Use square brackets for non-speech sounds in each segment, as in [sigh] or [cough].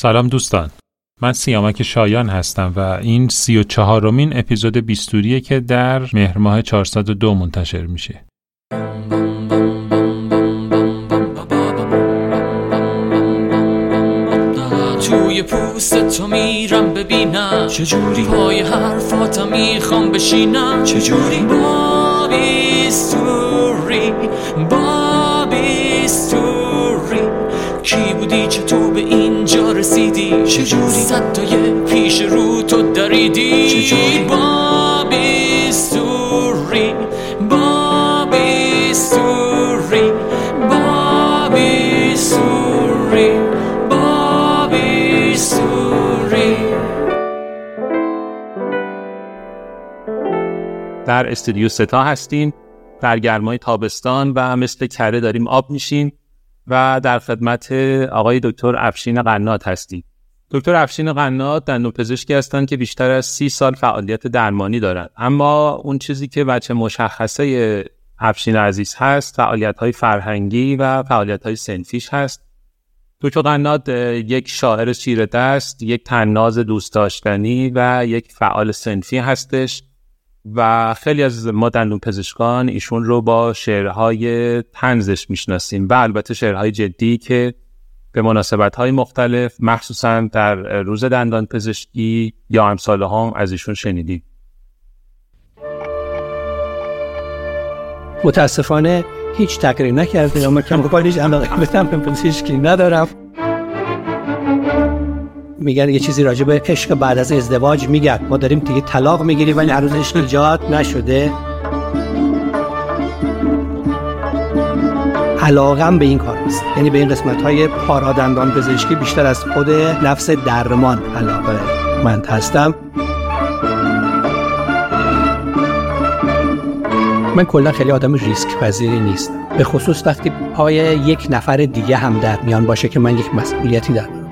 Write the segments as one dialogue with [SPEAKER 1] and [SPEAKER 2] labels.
[SPEAKER 1] سلام دوستان. من سیامک شایان هستم و این سی و چهارمین اپیزود بیستوریه که در مهر ماه 402 منتشر میشه. توی پوست تو میرم ببینم. چجوری؟ پای حرفاتم می‌خوام بشینم. چجوری؟ بابی ستوری بابی ستوری کی بودی؟ چطور به اینجا چجوری؟ صدای پیش رو تو دریدی؟ چجوری؟ بابی ستوری بابی ستوری بابی ستوری بابی ستوری در استودیو ستا هستیم در گرمای تابستان و مثل کره داریم آب میشیم و در خدمت آقای دکتر افشین قنات هستیم. دکتر افشین قنات دندونپزشکی هستند که بیشتر از سی سال فعالیت درمانی دارند. اما اون چیزی که بچه مشخصه افشین عزیز هست فعالیت های فرهنگی و فعالیت های سنفیش هست. دکتر قنات یک شاعر چیره دست یک تناز دوست داشتنی و یک فعال سنفی هستش و خیلی از ما دندون پزشکان ایشون رو با شعرهای تنزش می‌شناسیم و البته شعرهای جدی که به مناسبت های مختلف مخصوصا در روز دندان پزشکی یا امثال هم از ایشون شنیدیم.
[SPEAKER 2] متاسفانه هیچ تقریر نکرده یا من کم هیچ علاقه به پزشکی ندارم. میگن یه چیزی راجع به عشق بعد از ازدواج میگن. ما داریم دیگه طلاق می‌گیریم ولی هنوز عشق ایجاد نشده. علاقم به این کار است یعنی به این قسمت های پارادندان پزشکی بیشتر از خود نفس درمان علاقه من هستم. من کلا خیلی آدم ریسک پذیری نیستم. به خصوص وقتی پای یک نفر دیگه هم در میان باشه که من یک مسئولیتی دارم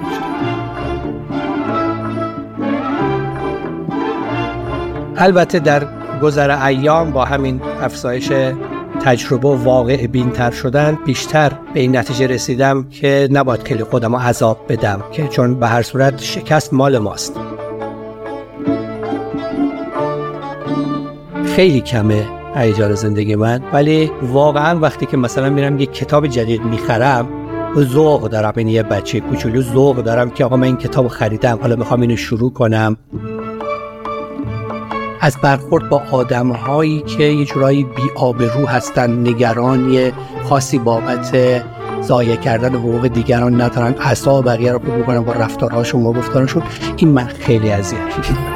[SPEAKER 2] البته در گذر ایام با همین افزایش تجربه و واقع بینتر شدن بیشتر به این نتیجه رسیدم که نباید کلی خودم رو عذاب بدم که چون به هر صورت شکست مال ماست. خیلی کمه هیجان زندگی من ولی واقعا وقتی که مثلا میرم یک کتاب جدید می‌خرم ذوق دارم. این یه بچه کوچولو ذوق دارم که آقا من این کتاب خریدم حالا می‌خوام اینو شروع کنم. از برخورد با آدم هایی که یه جورایی بی رو هستن نگرانی خاصی بابت ضایع کردن حقوق دیگران ندارن. اعصاب بقیه رو بکنن با رفتارهاشون و گفتارشون. این من خیلی اذیت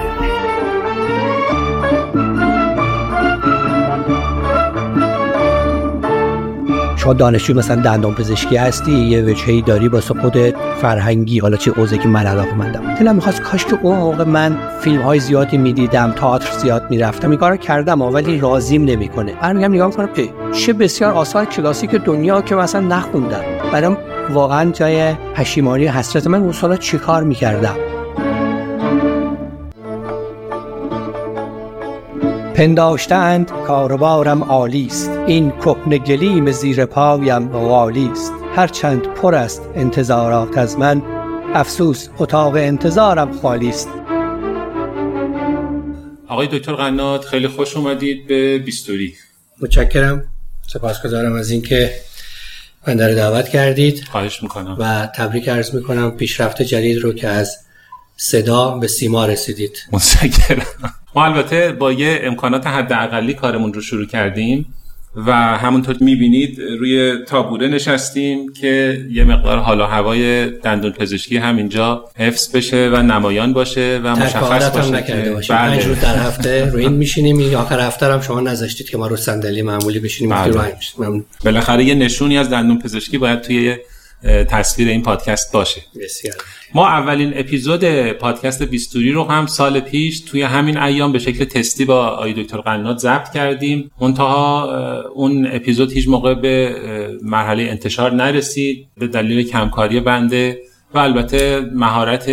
[SPEAKER 2] شما دانشجو مثلا دندان پزشکی هستی یه وجهی داری واسه خود فرهنگی حالا چه اوزه که من علاقه مندم. دلم می‌خواست کاش که اون موقع من فیلم های زیادی می‌دیدم تئاتر زیاد می‌رفتم این کارو کردم ولی راضیم نمی‌کنه. من میگم نگاه کنم چه بسیار آثار کلاسیک دنیا که مثلا نخوندم. برام واقعا جای پشیمانی حسرت من اون سالا چیکار می‌کردم؟ پنداشتند کاروبارم عالی است. این کهنه گلیم زیر پایم غالی است. هرچند پر است انتظارات از من افسوس اتاق انتظارم خالی است.
[SPEAKER 1] آقای دکتر قنات خیلی خوش اومدید به بیستوری.
[SPEAKER 2] متشکرم. سپاسگزارم از اینکه من در دعوت کردید.
[SPEAKER 1] خواهش می‌کنم.
[SPEAKER 2] و تبریک عرض می‌کنم پیشرفت جدید رو که از صدا به سیما رسیدید.
[SPEAKER 1] متشکرم. ما البته با یه امکانات حداقلی کارمون رو شروع کردیم و همونطور می‌بینید روی تابوره نشستیم که یه مقدار حالا هوای دندون پزشکی همینجا حفظ بشه و نمایان باشه و مشخص باشه
[SPEAKER 2] نکرده باشه بله. پنج روز در هفته روی این میشینیم. این آخر هفته هم شما نذاشتید که ما رو صندلی معمولی بشینیم. بله.
[SPEAKER 1] بالاخره یه نشونی از دندون پزشکی باید توی تصویر این پادکست باشه.
[SPEAKER 2] بسیار.
[SPEAKER 1] ما اولین اپیزود پادکست بیستوری رو هم سال پیش توی همین ایام به شکل تستی با آی دکتر قنات ضبط کردیم. منتها اون اپیزود هیچ موقع به مرحله انتشار نرسید به دلیل کمکاری بنده و البته مهارت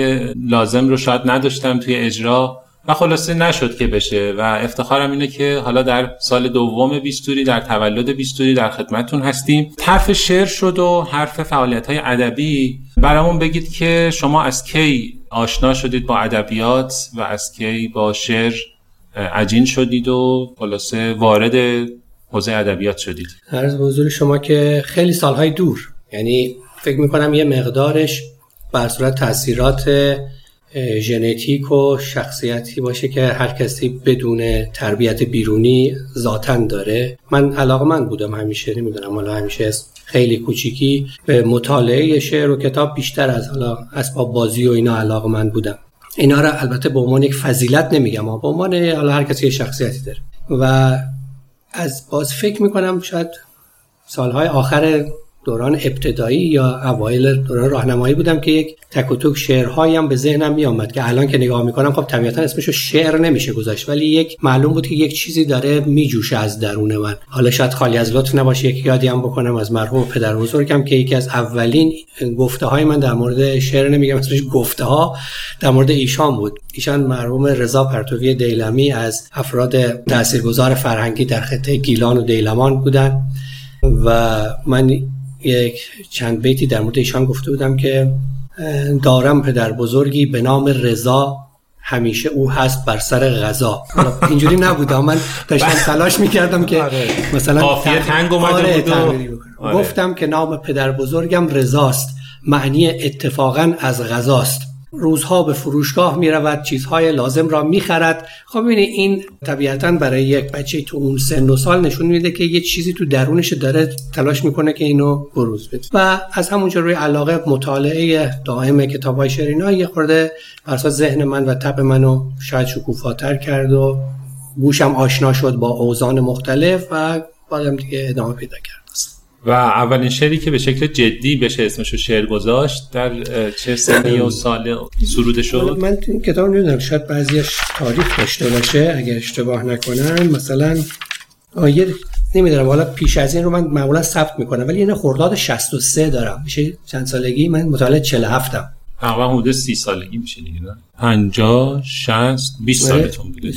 [SPEAKER 1] لازم رو شاید نداشتم توی اجرا. و خلاصه نشد که بشه و افتخارم اینه که حالا در سال دوم بیستوری در تولد بیستوری در خدمتتون هستیم. طرف شعر شد و حرف فعالیت های ادبی. برامون بگید که شما از کی آشنا شدید با ادبیات و از کی با شعر عجین شدید و خلاصه وارد حوزه ادبیات شدید؟
[SPEAKER 2] عرض حضور شما که خیلی سالهای دور. یعنی فکر می‌کنم یه مقدارش بر صورت تاثیرات ژنتیک و شخصیتی باشه که هر کسی بدون تربیت بیرونی ذاتن داره. من علاقه من بودم همیشه نمی‌دونم حالا همیشه خیلی کوچیکی به مطالعه شعر و کتاب بیشتر از حالا اسباب بازی و اینا علاقه من بودم. اینا را البته به عنوان یک فضیلت نمیگم به عنوان حالا هر کسی شخصیتی داره. و از باز فکر می‌کنم شاید سالهای آخر دوران ابتدایی یا اوایل دوران راهنمایی بودم که یک تک و توک شعرهایی هم به ذهنم می آمد که الان که نگاه می‌کنم خب طبیعتا اسمشو شعر نمیشه گذاشت ولی یک معلوم بود که یک چیزی داره میجوشه از درون من. حالا شاید خالی از لطف نباشه یک یادی هم بکنم از مرحوم پدر بزرگم که یکی از اولین گفته های من در مورد شعر نمیگم اسمش گفته ها در مورد ایشان بود. ایشان مرحوم رضا پرتوی دیلمی از افراد تاثیرگذار فرهنگی در خطه گیلان و دیلمان بودن و من یک چند بیتی در مورد ایشان گفته بودم که دارم پدر بزرگی به نام رضا همیشه او هست بر سر غذا اینجوری نبود من داشتم [laughs] تلاش می‌کردم که آره. مثلا
[SPEAKER 1] تنگ اومده
[SPEAKER 2] بود آره. گفتم که نام پدر بزرگم رضاست معنی اتفاقا از غذاست روزها به فروشگاه می رود چیزهای لازم را می خرد خب ببینید این طبیعتا برای یک بچه تو اون سن و سال نشون میده که یه چیزی تو درونش داره تلاش می‌کنه که اینو بروز بده. و از همونجا روی علاقه مطالعه دائم کتاب های شرینا یه خورده برسا ذهن من و تب منو شاید شکوفاتر کرد و گوشم آشنا شد با اوزان مختلف و بعدم دیگه ادامه پیدا کرد.
[SPEAKER 1] و اولین شعری که به شکل جدی بشه اسمش رو شعر گذاشت در چه سنی و سال سروده شد؟
[SPEAKER 2] من این کتاب نمی‌دونم شاید بعضیش تاریخ داشته باشه اگر اشتباه نکنم. مثلا آیه نمی‌دونم حالا پیش از این رو من معمولا ثبت می‌کنم ولی این خرداد 63 دارم. میشه چند سالگی؟ من متولد 47 م
[SPEAKER 1] تقریبا حدود 30 سالگی میشه دیگه 50 60 20 سالتون بوده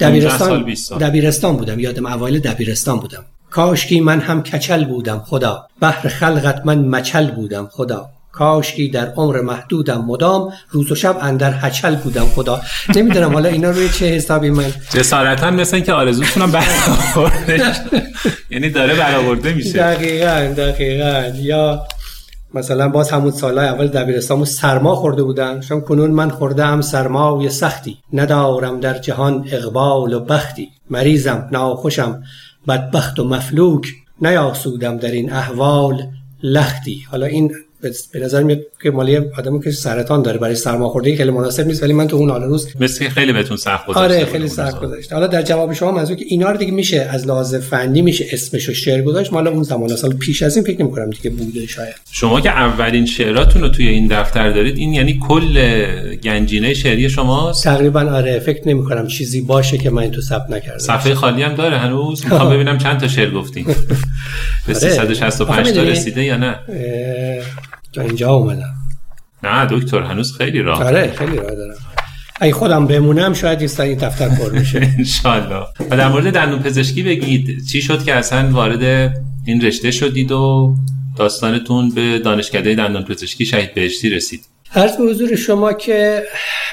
[SPEAKER 2] دبیرستان دبیرستان بودم یادم اوایل دبیرستان بودم. کاشکی من هم کچل بودم خدا. بهر خلقت من مچل بودم خدا. کاشکی در عمر محدودم مدام روز و شب اندر هچل بودم خدا. نمی‌دونم حالا اینا روی چه حسابی من؟
[SPEAKER 1] جسارتا مثل که آرزوتونم برآورده یعنی داره برآورده میشه.
[SPEAKER 2] دقیقا دقیقا. یا مثلا باز همون سالهای اول دبیرستان سرما خورده بودن. شما کنون من خورده هم سرما و سختی. ندارم در جهان اقبال و بختی. مریضم ناخوشم. بدبخت و مفلوک نیاسودم در این احوال لختی. حالا این به نظر میاد که مالی آدمو که سرطان داره برای سرماخوردگی خیلی مناسب نیست ولی من تو اون حال روز
[SPEAKER 1] مثل خیلی بهتون سخت گذاشته
[SPEAKER 2] آره خیلی سخت گذاشته حالا در جواب شما منظور که اینا رو دیگه میشه از لحاظ فنی میشه اسمشو شعر گذاشت؟ مالا اون زمان سال پیش از این فکر نمی‌کنم دیگه بوده شاید.
[SPEAKER 1] شما که اولین شعراتون رو توی این دفتر دارید این یعنی کل گنجینه شعری شماست؟
[SPEAKER 2] تقریبا آره فکر نمی‌کنم چیزی باشه که من تو ثبت نکردم.
[SPEAKER 1] صفحه خالی هم داره هنوز؟ می‌خوام [laughs] ببینم چند تا شعر گفتین. [laughs] به 365 تا رسیده یا نه؟
[SPEAKER 2] تا اینجا اومدم.
[SPEAKER 1] نه دکتر هنوز خیلی راه
[SPEAKER 2] آره خیلی راه دارم. اگه خودم بمونم شاید این دفتر پر بشه [laughs]
[SPEAKER 1] انشالله و در مورد دندون پزشکی بگید چی شد که اصلا وارد این رشته شدید و داستانتون به دانشکده دندان پزشکی شهید بهشتی رسید؟
[SPEAKER 2] عرض به حضور شما که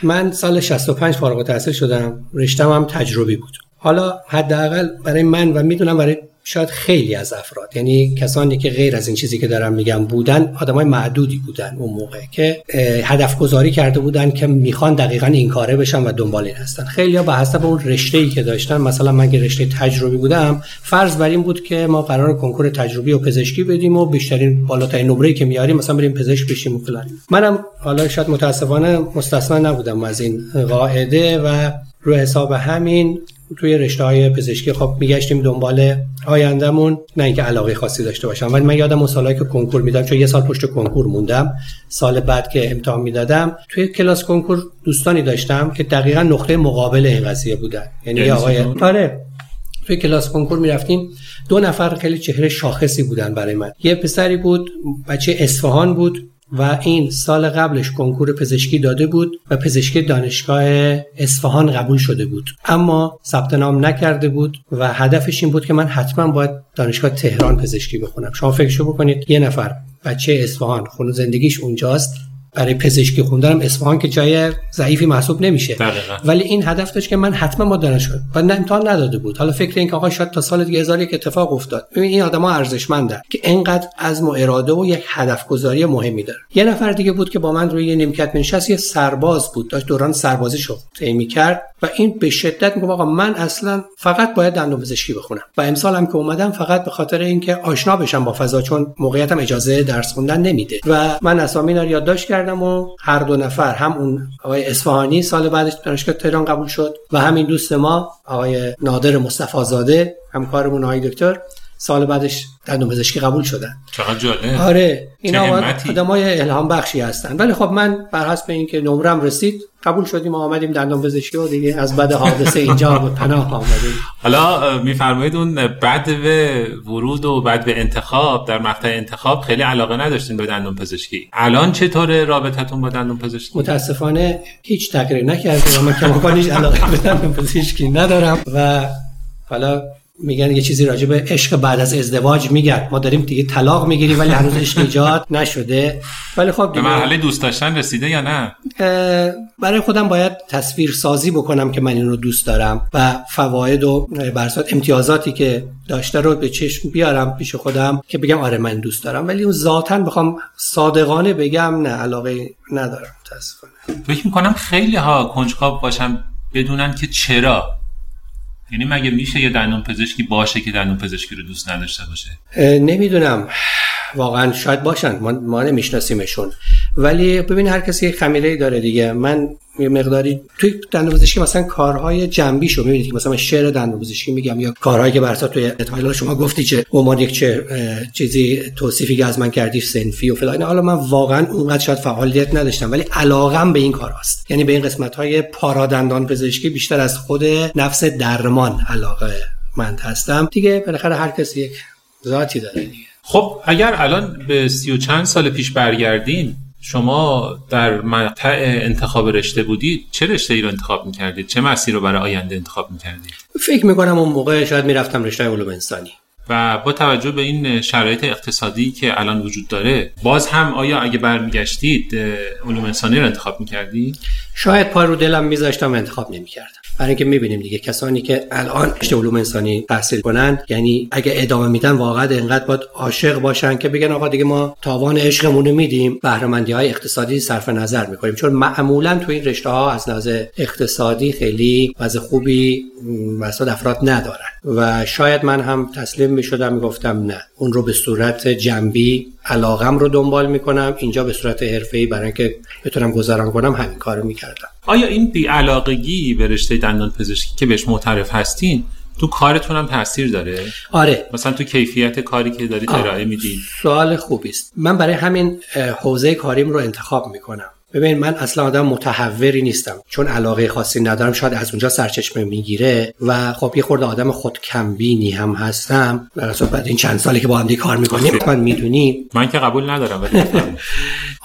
[SPEAKER 2] من سال 65 فارغ التحصیل شدم. رشتم هم تجربی بود. حالا حداقل برای من و می‌دونم برای شاید خیلی از افراد یعنی کسانی که غیر از این چیزی که دارم میگم بودن های معدودی بودن اون موقع که هدف گذاری کرده بودن که می‌خوان دقیقا این کاره بشن و دنبال این هستن. خیلی ها به حسب اون رشته ای که داشتن مثلا من که رشته تجربی بودم فرض بر این بود که ما قرار کنکور تجربی و پزشکی بدیم و بیشترین بالاترین نمره که میاریم مثلا بریم پزشک بشیم و فلان. منم حالا شاید متاسفانه مستثنا نبودم از این قاعده و رو حساب همین توی رشته های پزشکی خب میگشتیم دنبال آیندهمون نه اینکه علاقه خاصی داشته باشم ولی من یادم اون که کنکور میدم چون یه سال پشت کنکور موندم سال بعد که امتحان می‌دادم توی کلاس کنکور دوستانی داشتم که دقیقا نقطه مقابل این قضیه بودن. یعنی, یعنی آقای آره. توی کلاس کنکور می‌رفتیم. دو نفر خیلی چهره شاخصی بودن برای من. یه پسری بود بچه اصفهان بود. و این سال قبلش کنکور پزشکی داده بود و پزشکی دانشگاه اصفهان قبول شده بود. اما ثبت نام نکرده بود و هدفش این بود که من حتما باید دانشگاه تهران پزشکی بخونم. شما فکرشو بکنید یه نفر بچه اصفهان خونه زندگیش اونجاست. برای پزشکی خوندنم اصفهان که جای ضعیفی محسوب نمیشه.
[SPEAKER 1] دقیقا.
[SPEAKER 2] ولی این هدف داشت که من حتما ما دانشگاه و نه امتحان نداده بود. حالا فکر این که آقا شاید تا سال دیگه هزار یک اتفاق افتاد. ببین این آدما ارزشمندن که اینقدر از و اراده و یک هدف گذاری مهمی داره یه نفر دیگه بود که با من روی یه نیمکت نشست یه سرباز بود. داشت دوران سربازی شد طی کرد و این به شدت میگه آقا من اصلا فقط باید دندون پزشکی بخونم. و امسال هم که اومدم فقط به خاطر اینکه آشنا بشم با فضا چون موقعیتم اجازه درس خوندن نمیده. و من اسامی رو یادداشت کردم. و هر دو نفر هم اون آقای اصفهانی سال بعدش دانشگاه تهران قبول شد و همین دوست ما آقای نادر مصطفی زاده همکارمون آقای دکتر. سال بعدش دندون پزشکی قبول شدن.
[SPEAKER 1] چقدر جالب
[SPEAKER 2] آره اینا آدمای الهام بخشی هستن. ولی خب من بر حسب اینکه نمرم رسید قبول شدیم آمدیم دندان پزشکی و دیگه از بعد حادثه اینجا به پناه آمدیم.
[SPEAKER 1] حالا میفرمایید اون بعد به ورود و بعد به انتخاب در مقطع انتخاب خیلی علاقه نداشتین به دندون پزشکی الان چطور رابطتون با دندون پزشکی
[SPEAKER 2] متاسفانه هیچ تغییری نکرده و من کماکان علاقه به دندون پزشکی ندارم. و حالا میگن یه چیزی راجع به عشق بعد از ازدواج میگن. ما داریم دیگه طلاق می‌گیریم ولی هنوز عشق ایجاد نشده. ولی خب
[SPEAKER 1] به مرحله دوست داشتن رسیده یا نه؟
[SPEAKER 2] برای خودم باید تصویر سازی بکنم که من این رو دوست دارم و فواید و برسات امتیازاتی که داشته رو به چشم بیارم پیش خودم که بگم آره من دوست دارم. ولی اون ذاتا بخوام صادقانه بگم نه علاقه ندارم. متاسفانه
[SPEAKER 1] فکر می‌کنم خیلی ها کنجکاو باشن بدونن که چرا. یعنی مگه میشه یه دندون پزشکی باشه که دندون پزشکی رو دوست نداشته باشه؟
[SPEAKER 2] نمی‌دونم. واقعا شاید باشن. ما, ما نمیشناسیمشون. ولی ببین هر کسی خمیره داره دیگه. من یه مقداری توی دندونپزشکی مثلا کارهای جنبی شو می‌بینید که مثلا شعر دندونپزشکی میگم یا کارهایی که برسا توی اتایل شما گفتی که عنوان یک چه چیزی توصیفی که از من کردی سنفی و فلان حالا من واقعا اونقدر شاید فعالیت نداشتم ولی علاقم به این کار هست یعنی به این قسمت های پارادندان پزشکی بیشتر از خود نفس درمان علاقه من هستم. دیگه بالاخره هر کسی یک ذاتی داره دیگه.
[SPEAKER 1] خب اگر الان به سی و چند سال پیش برگردین شما در مقطع انتخاب رشته بودید چه رشته ای رو انتخاب می‌کردید؟ چه مسیر رو برای آینده انتخاب می‌کردید؟
[SPEAKER 2] فکر می‌کنم اون موقع شاید می‌رفتم رشته علوم انسانی.
[SPEAKER 1] و با توجه به این شرایط اقتصادی که الان وجود داره باز هم آیا اگه برمیگشتید علوم انسانی رو انتخاب می‌کردید
[SPEAKER 2] شاید پا رو دلم میذاشتم انتخاب نمی‌کردم. برای اینکه می‌بینیم دیگه کسانی که الان رشته علوم انسانی تحصیل کنن یعنی اگه ادامه میدن واقعا انقدر باید عاشق باشن که بگن آقا دیگه ما تاوان عشقمون رو میدیم. بهرهمندی های اقتصادی صرف نظر می‌کنیم. چون معمولا تو این رشته ها از لحاظ اقتصادی خیلی وضع خوبی وسط افراد ندارن. و شاید من هم تسلیم می‌شدم می‌گفتم نه اون رو به صورت جنبی علاقم رو دنبال می‌کنم اینجا به صورت حرفه‌ای برای اینکه بتونم گذران کنم همین کارو می‌کردم.
[SPEAKER 1] آیا این بیعلاقگی به رشته دندان پزشکی که بهش معترف هستین تو کارتون هم تاثیر داره؟
[SPEAKER 2] آره.
[SPEAKER 1] مثلا تو کیفیت کاری که دارید ارائه میدین؟
[SPEAKER 2] سوال خوبی است من برای همین حوزه کاریم رو انتخاب می‌کنم. ببین من اصلا آدم متحوری نیستم. چون علاقه خاصی ندارم شاید از اونجا سرچشمه می‌گیره و خب یه خورده آدم خودکمبینی هم هستم. در بعد این چند سالی که با هم کار می‌کنیم من می‌دونی.
[SPEAKER 1] من که قبول ندارم ولی [laughs]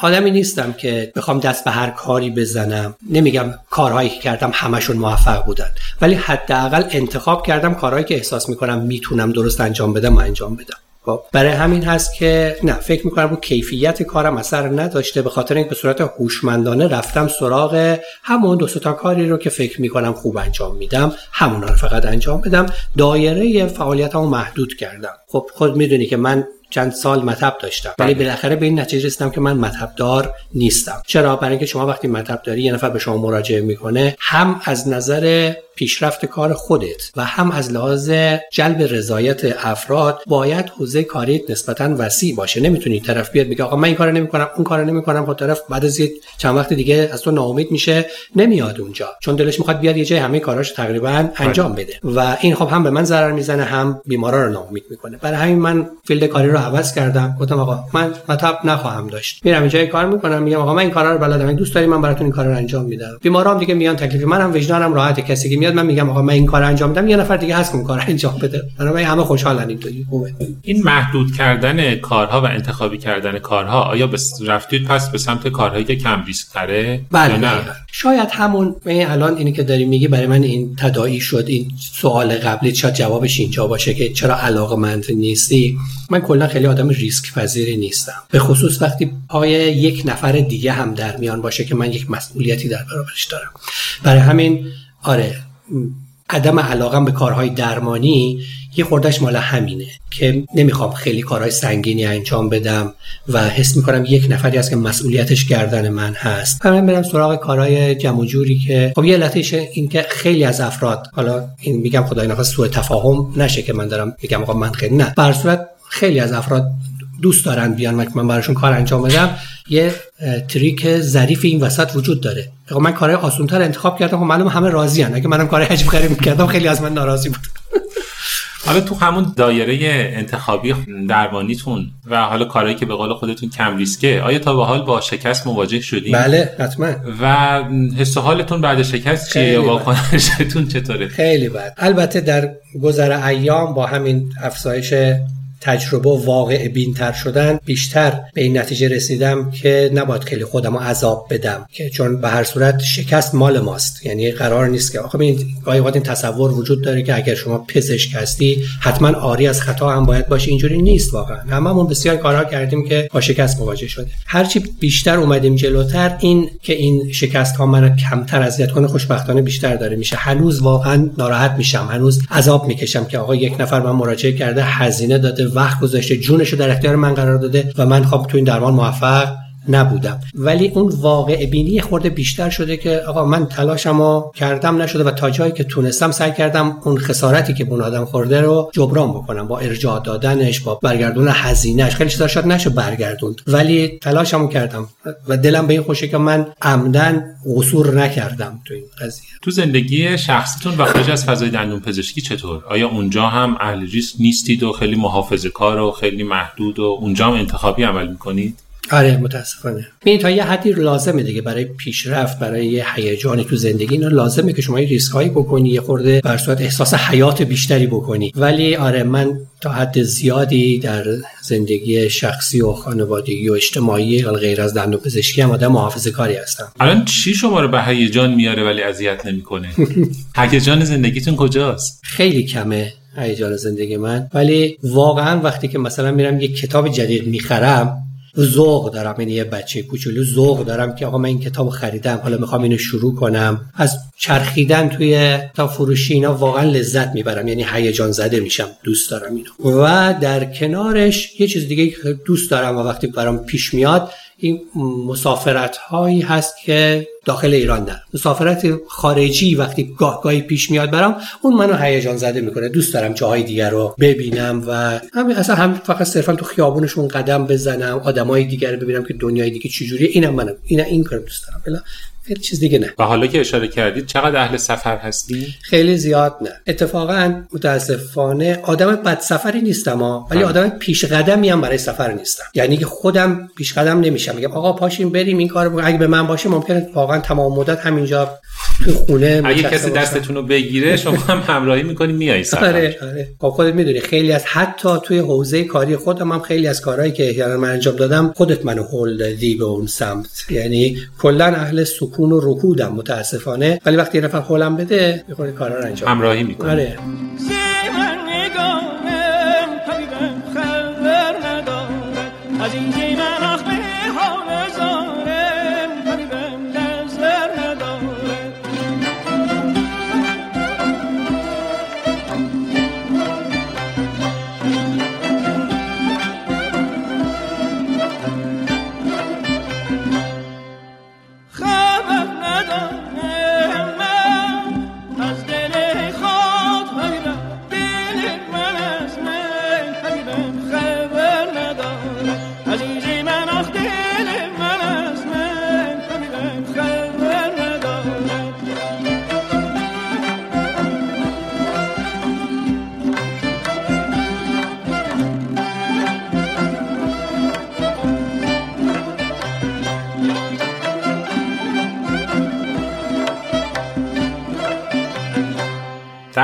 [SPEAKER 2] آدمی نیستم که بخوام دست به هر کاری بزنم. نمیگم کارهایی که کردم همشون موفق بودن. ولی حداقل انتخاب کردم کارهایی که احساس می‌کنم می‌تونم درست انجام بدم و انجام بدم. خب برای همین هست که نه فکر می‌کنم رو کیفیت کارم اثر نداشته به خاطر اینکه به صورت هوشمندانه رفتم سراغ همون دو تا کاری رو که فکر می‌کنم خوب انجام میدم همون رو فقط انجام بدم. دایره فعالیتمو محدود کردم. خب خود می‌دونی که من چند سال مطب داشتم ولی بله. بالاخره به این نتیجه رسیدم که من مطب دار نیستم. چرا؟ برای اینکه شما وقتی مطب داری یه نفر به شما مراجعه می‌کنه هم از نظر پیشرفت کار خودت و هم از لحاظ جلب رضایت افراد باید حوزه کاریت نسبتا وسیع باشه. نمی‌تونی طرف بیاد بگه آقا من این کارو نمی‌کنم اون کارو نمی‌کنم. خود طرف بعد از چند وقت دیگه از تو ناامید میشه نمیاد اونجا. چون دلش می‌خواد بیاد یه جای همه کاراش تقریبا انجام بده. و این خب هم به من ضرر می‌زنه هم بیمارا رو ناامید می‌کنه. برای همین من field کاری رو عوض کردم. گفتم آقا من مطب نخواهم داشت. میرم اینجا کار می‌کنم میگم آقا من این کارا رو بلدم. دوست داری من براتون این کارا رو انجام میدم. بیمارام دیگه میان تکلیف منم وجدانم راحت کسی که میاد من میگم آقا من این کار انجام میدم یه نفر دیگه هست که اون کار انجام بده. بنابراین همه خوشحالن اینطوری خوبه
[SPEAKER 1] این محدود کردن کارها و انتخابی کردن کارها آیا بس رفتید پس به سمت کارهایی که کم ریسک تره
[SPEAKER 2] بله نه؟ شاید همون الان اینی که داری میگی برای من این تداعی شد این سوال قبلی شاید جوابش اینجا باشه که چرا علاقه مند نیستی؟ من کلا خیلی آدم ریسک پذیری نیستم. به خصوص وقتی پای یک نفر دیگه هم در میان باشه که من یک مسئولیتی در برابرش دارم. برای همین آره عدم علاقم به کارهای درمانی یه خوردش مال همینه که نمی‌خوام خیلی کارهای سنگینی انجام بدم و حس می‌کنم یک نفری هست که مسئولیتش گردن من هست. من برم سراغ کارهای جمع جوری که خب یه علتش این که خیلی از افراد حالا این میگم خدای نخواست سوء تفاهم نشه که من دارم میگم آقا من خیلی نه. بر صورت خیلی از افراد دوست دارن بیان من براشون کار انجام بدم. یه تریک ظریف این وسط وجود داره. من کارهای آسونتر انتخاب کردم. خب معلوم همه راضی هن. اگه منم کارهای عجیب غریب کردم خیلی از من ناراضی بود.
[SPEAKER 1] حالا تو همون دایره انتخابی درمانیتون و حالا کارهایی که به قول خودتون کم ریسکه آیا تا به حال با شکست مواجه شدین؟
[SPEAKER 2] بله حتما.
[SPEAKER 1] و حس حالتون بعد شکست چیه یا واکنشتون چطوره؟
[SPEAKER 2] خیلی بد. البته در گذر ایام با همین افزایش تجربه و واقع بینتر شدن بیشتر به این نتیجه رسیدم که نباید خیلی خودم رو عذاب بدم که چون به هر صورت شکست مال ماست. یعنی قرار نیست که آخه این گاهی این تصور وجود داره که اگر شما پزشک هستی حتما آری از خطا هم باید باشه. اینجوری نیست واقعا. هممون بسیار کارها کردیم که با شکست مواجه شده. هرچی بیشتر اومدیم جلوتر این که این شکست ها من کمتر اذیت کنه خوشبختانه بیشتر داره میشه. هنوز واقعا ناراحت میشم هنوز عذاب می‌کشم که آقا یک نفر من مراجعه کرده هزینه داده وقت گذاشته جونش رو در اختیار من قرار داده و من خب تو این درمان موفق نبودم. ولی اون واقع بینی خورده بیشتر شده که آقا من تلاشمو کردم نشده و تا جایی که تونستم سعی کردم اون خسارتی که اون آدم خورده رو جبران بکنم. با ارجاع دادنش با برگردون هزینهش خیلی چیزا شاید نشه برگردوند. ولی تلاشمو کردم و دلم به این خوشه که من عمدن قصور نکردم تو این قضیه.
[SPEAKER 1] تو زندگی شخصیتون و خارج از فضای دندون پزشکی چطور؟ آیا اونجا هم اهل ریسک نیستید و خیلی محافظه کار و خیلی محدود و اونجا هم انتخابی عمل می‌کنید؟
[SPEAKER 2] آره متاسفانه. این تا یه حدی لازمه دیگه برای پیشرفت برای یه هیجانی تو زندگی. اینا لازمه که شما ریسک هایی بکنی یه خورده بر صورت احساس حیات بیشتری بکنی. ولی آره من تا حد زیادی در زندگی شخصی و خانوادگی و اجتماعی غیر از دندون پزشکی هم آدم محافظه کاری هستم.
[SPEAKER 1] الان چی شما رو به هیجان میاره ولی اذیت نمی‌کنه؟ [laughs] هیجان زندگیتون کجاست؟
[SPEAKER 2] خیلی کمه هیجان زندگی من. ولی واقعا وقتی که مثلا میرم یه کتاب جدید می‌خرم ذوق دارم. یعنی یه بچه کوچولو ذوق دارم که آقا من این کتاب خریدم حالا می‌خوام اینو شروع کنم. از چرخیدن توی تا فروشی اینا واقعا لذت می‌برم. یعنی هیجان زده میشم دوست دارم اینو. و در کنارش یه چیز دیگه دوست دارم و وقتی برام پیش میاد این مسافرت هایی هست که داخل ایران دارم مسافرت خارجی وقتی گاه گاهی پیش میاد برام اون منو هیجان زده می‌کنه. دوست دارم جاهای دیگر رو ببینم و همین اصلا هم فقط صرفا تو خیابونشون قدم بزنم آدمای دیگر رو ببینم که دنیای دیگه چجوریه. اینم منم اینا این کار دوست دارم. خیلی چیز دیگه نه.
[SPEAKER 1] و حالا که اشاره کردید چقدر اهل سفر هستی
[SPEAKER 2] خیلی زیاد نه. اتفاقا متاسفانه آدم بد سفری نیستم ها ولی آدم پیش قدمی هم برای سفر نیستم. یعنی که خودم پیش قدم نمیشم. میگم آقا پاشیم بریم این کارو اگه به من باشه ممکنه واقعا تمام مدت همینجا تو خونه
[SPEAKER 1] اگه کسی دستتون رو بگیره شما هم همراهی می‌کنی میای سفر.
[SPEAKER 2] آره آره. خب خودت می‌دونی خیلی از حتی توی حوزه کاری خودم هم خیلی از کارهایی که احیانا من انجام دادم خودت منو هول دادی به اون سمت. یعنی کلا اهل سکون و رکودم متاسفانه. ولی وقتی یه نفر هولم بده می‌خوره کارا رو انجام
[SPEAKER 1] همراهی می‌کنه.
[SPEAKER 2] آره. از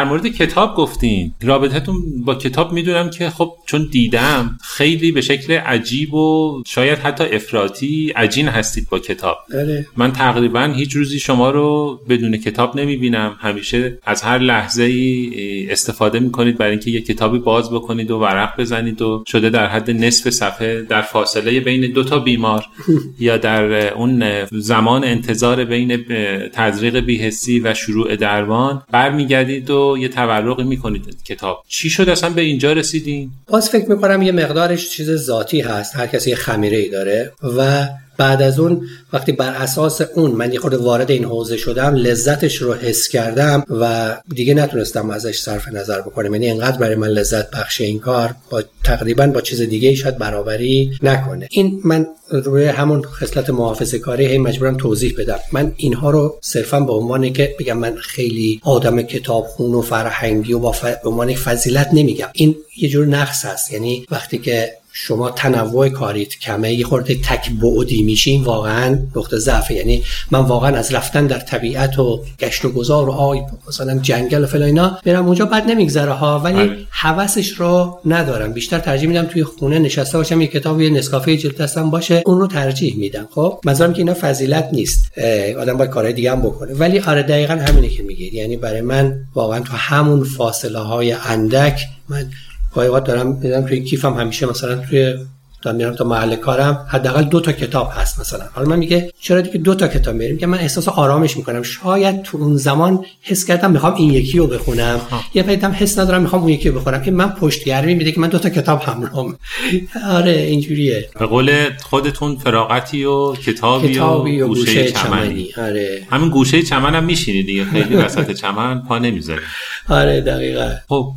[SPEAKER 1] در مورد کتاب گفتین. رابطتون با کتاب می‌دونم که خب چون دیدم خیلی به شکل عجیب و شاید حتی افراطی عجین هستید با کتاب.
[SPEAKER 2] بله.
[SPEAKER 1] من تقریبا هیچ روزی شما رو بدون کتاب نمی‌بینم. همیشه از هر لحظه ای استفاده می‌کنید برای اینکه یه کتابی باز بکنید و ورق بزنید و شده در حد نصف صفحه در فاصله بین دو تا بیمار [laughs] یا در اون زمان انتظار بین تزریق بیهسی و شروع درمان برمیگردید و یه تورقی می‌کنید کتاب. چی شد؟ اصلا به اینجا رسیدین؟
[SPEAKER 2] باز فکر می‌کنم یه مقدارش چیز ذاتی هست. هر کسی یه خمیره ای داره و بعد از اون وقتی بر اساس اون من یه وارد این حوزه شدم لذتش رو حس کردم و دیگه نتونستم ازش صرف نظر بکنم. یعنی اینقدر برای من لذت بخش این کار با تقریبا با چیز دیگه شاید برابری نکنه. این من روی همون خصلت محافظه کاری هی مجبورم توضیح بدم. من اینها رو صرفا به عنوان که بگم من خیلی آدم کتابخون و فرهنگی و با ف... به عنوان فضیلت نمیگم. این یه جور نقص هست. یعنی وقتی که شما تنوع کاریت کمه. یه خورده تک بعدی میشین واقعا. نقطه ضعف. یعنی من واقعا از رفتن در طبیعت و گشت و گذار و آی مثلا جنگل و فلان اینا میرم اونجا بد نمیگذره ها. ولی حواسش رو ندارم. بیشتر ترجیح میدم توی خونه نشسته باشم. یه کتاب یه نسکافه جلد دستم باشه. اون رو ترجیح میدم. خب؟ منظورم که اینا فضیلت نیست. آدم باید کارهای دیگه هم بکنه. ولی آره دقیقا همینه که میگید. یعنی برای من واقعا تو همون فاصله های اندک من گاهی دارم میدم توی کیفم همیشه مثلا توی تا میرم تا محل کارم حداقل دو تا کتاب هست مثلا. حالا من میگه چرا دیگه دو تا کتاب میریم؟ که من احساس آرامش می‌کنم. شاید تو اون زمان حس کردم می‌خوام این یکی رو بخونم. یه پیدم حس ندارم می‌خوام اون یکی رو بخونم. که من پشتگرمی میده که من دو تا کتاب همراهم. [laughs] آره اینجوریه.
[SPEAKER 1] به قول خودتون فراغتی و کتابی,
[SPEAKER 2] کتابی
[SPEAKER 1] و,
[SPEAKER 2] گوشه,
[SPEAKER 1] گوشه
[SPEAKER 2] چمنی. آره.
[SPEAKER 1] همین گوشه چمن هم میشینی دیگه. خیلی [laughs] وسط چمن پا نمی‌ذاری
[SPEAKER 2] آره دقیقا.
[SPEAKER 1] خب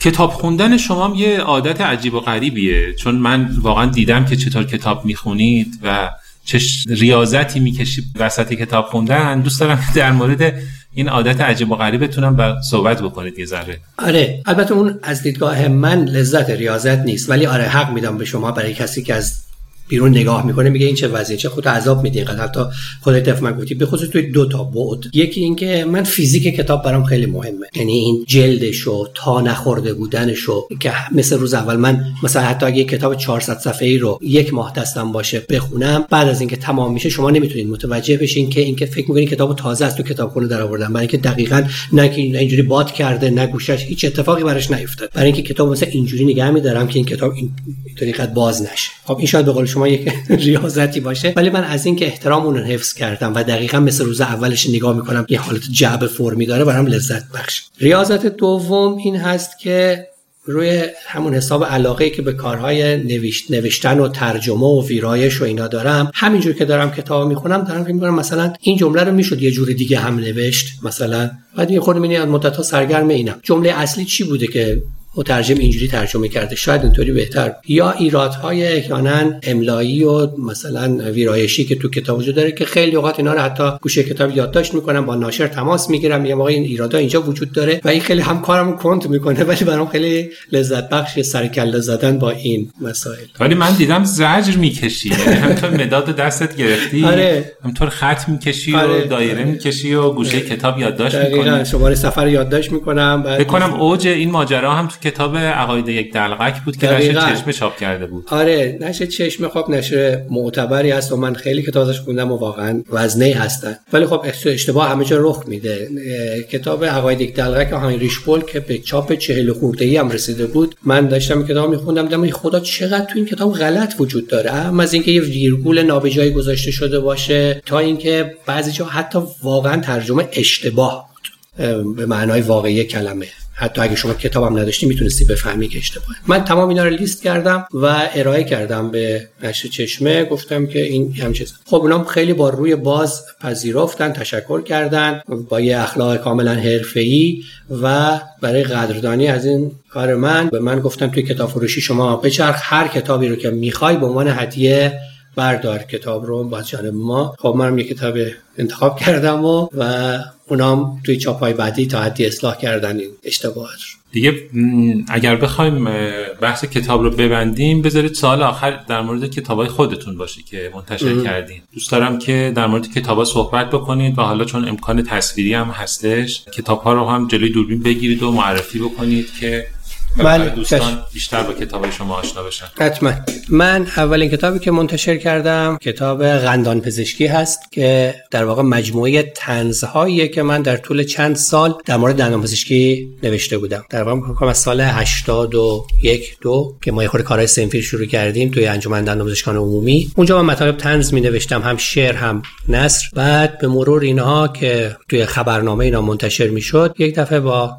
[SPEAKER 1] کتاب خوندن شما هم یه عادت عجیب و غریبیه. چون من واقعا دیدم که چطور کتاب می‌خونید و چه ریاضتی می‌کشید وسط کتاب خوندن. دوست دارم [laughs] در مورد این عادت عجیب و غریبتونم با صحبت بکنید یه ذره.
[SPEAKER 2] آره البته اون از دیدگاه من لذت ریاضت نیست ولی آره حق میدم به شما برای کسی که از بیرون نگاه می‌کنه میگه این چه وضعیه چه خود عذاب میده اینقدر. حتی خودت دفع گفتی به خصوص توی دو تا بعد. یکی اینکه من فیزیک کتاب برام خیلی مهمه. یعنی این جلدش و تا نخورده بودنش و که مثل روز اول من مثلا حتی اگه کتاب 400 صفحه‌ای رو یک ماه دستم باشه بخونم بعد از اینکه تمام میشه شما نمی‌تونید متوجه بشین که اینکه فکر می‌کنید کتابو تازه از تو کتابخونه در آوردن برای اینکه دقیقاً نه که اینجوری باد کرده نه گوشش هیچ اتفاقی براش نیفتاد. برای اینکه کتاب مثلا اینجوری نگه میدارم که این کتاب این طریقت باز نشه. خب این شاید به قول شما یک [laughs] ریاضتی باشه. ولی من از اینکه احترام اون رو حفظ کردم و دقیقا مثل روز اولش نگاه می‌کنم یه حالت جعب فرمی داره برام لذت بخش. ریاضت دوم این هست که روی همون حساب علاقه که به کارهای نوشت نوشتن و ترجمه و ویرایش و اینا دارم همینجور که دارم کتاب می‌خونم دارم فکر می‌کنم مثلا این جمله رو می‌شد یه جور دیگه هم نوشت مثلا بعد یه می‌بینی از مدت ها سرگرم اینم جمله اصلی چی بوده که مترجم اینجوری ترجمه کرده. شاید اینطوری بهتر. یا ایرادهای احیانا املایی و مثلا ویرایشی که تو کتاب وجود داره که خیلی اوقات اینا رو حتی گوشه کتاب یادداشت می‌کنم با ناشر تماس می‌گیرم یا موقع این ایرادا اینجا وجود داره و این خیلی هم کارم کنت می‌کنه ولی برام خیلی لذت بخش سر کله زدن با این مسائل.
[SPEAKER 1] ولی من دیدم زجر می‌کشی. یعنی همینطور مداد دستت گرفتی
[SPEAKER 2] آره.
[SPEAKER 1] همینطور خط می‌کشی
[SPEAKER 2] آره.
[SPEAKER 1] و دایره می‌کشی و گوشه کتاب یادداشت می‌کنی.
[SPEAKER 2] شماره سفر یادداشت می‌کنم
[SPEAKER 1] فکر کنم اوج این ماجرا هم تو کتاب عقاید یک دلقک بود که
[SPEAKER 2] دقیقاً.
[SPEAKER 1] چشمه چاپ کرده بود.
[SPEAKER 2] آره نشه چشم خب نشر معتبری هست و من خیلی کتاب ازش خوندم و واقعا وزنه هستن. ولی خب اشتباه همه جا رخ میده. کتاب عقاید یک دلقک هاینریش بول که به چاپ چهل خورده ای هم رسیده بود. من داشتم کتاب میخوندم دیدم خدا چقدر تو این کتاب غلط وجود داره. هم از اینکه یه ویرگول نابجایی گذاشته شده باشه تا اینکه بعضی جا حتی واقعا ترجمه اشتباه بود. به معنای واقعی کلمه. حتی اگه شما کتابم نداشتی می‌تونستی بفهمی که اشتباهه. من تمام اینا رو لیست کردم و ارائه کردم به نشر چشمه. گفتم که این هم چیز خب اونا خیلی با روی باز پذیرفتن تشکر کردن با یه اخلاق کاملا حرفه‌ای و برای قدردانی از این کار من به من گفتن توی کتاب فروشی شما بچرخ هر کتابی رو که می‌خوای به عنوان هدیه بردار کتاب رو با جانب ما. خب منم یه کتاب انتخاب کردم و و اونام توی چاپای بعدی تا حدی اصلاح کردن این اشتباهات رو.
[SPEAKER 1] دیگه اگر بخوایم بحث کتاب رو ببندیم بذارید سال آخر در مورد کتابای خودتون باشه که منتشر کردین. دوست دارم که در مورد کتابا صحبت بکنید و حالا چون امکان تصویری هم هستش کتاب ها رو هم جلوی دوربین بگیرید و معرفی بکنید که من دوستان بیشتر با کتاب شما آشنا بشن.
[SPEAKER 2] حتما. من اولین کتابی که منتشر کردم کتاب غندان پزشکی هست که در واقع مجموعه تنزهایی که من در طول چند سال در مورد دندان پزشکی نوشته بودم. در واقع از سال 81 دو که ما یه خورده کارهای سنفیر شروع کردیم توی انجمن دندان پزشکان عمومی اونجا من مطالب تنز می نوشتم هم شعر هم نثر. بعد به مرور اینها که توی خبرنامه اینا منتشر می‌شد یک دفعه با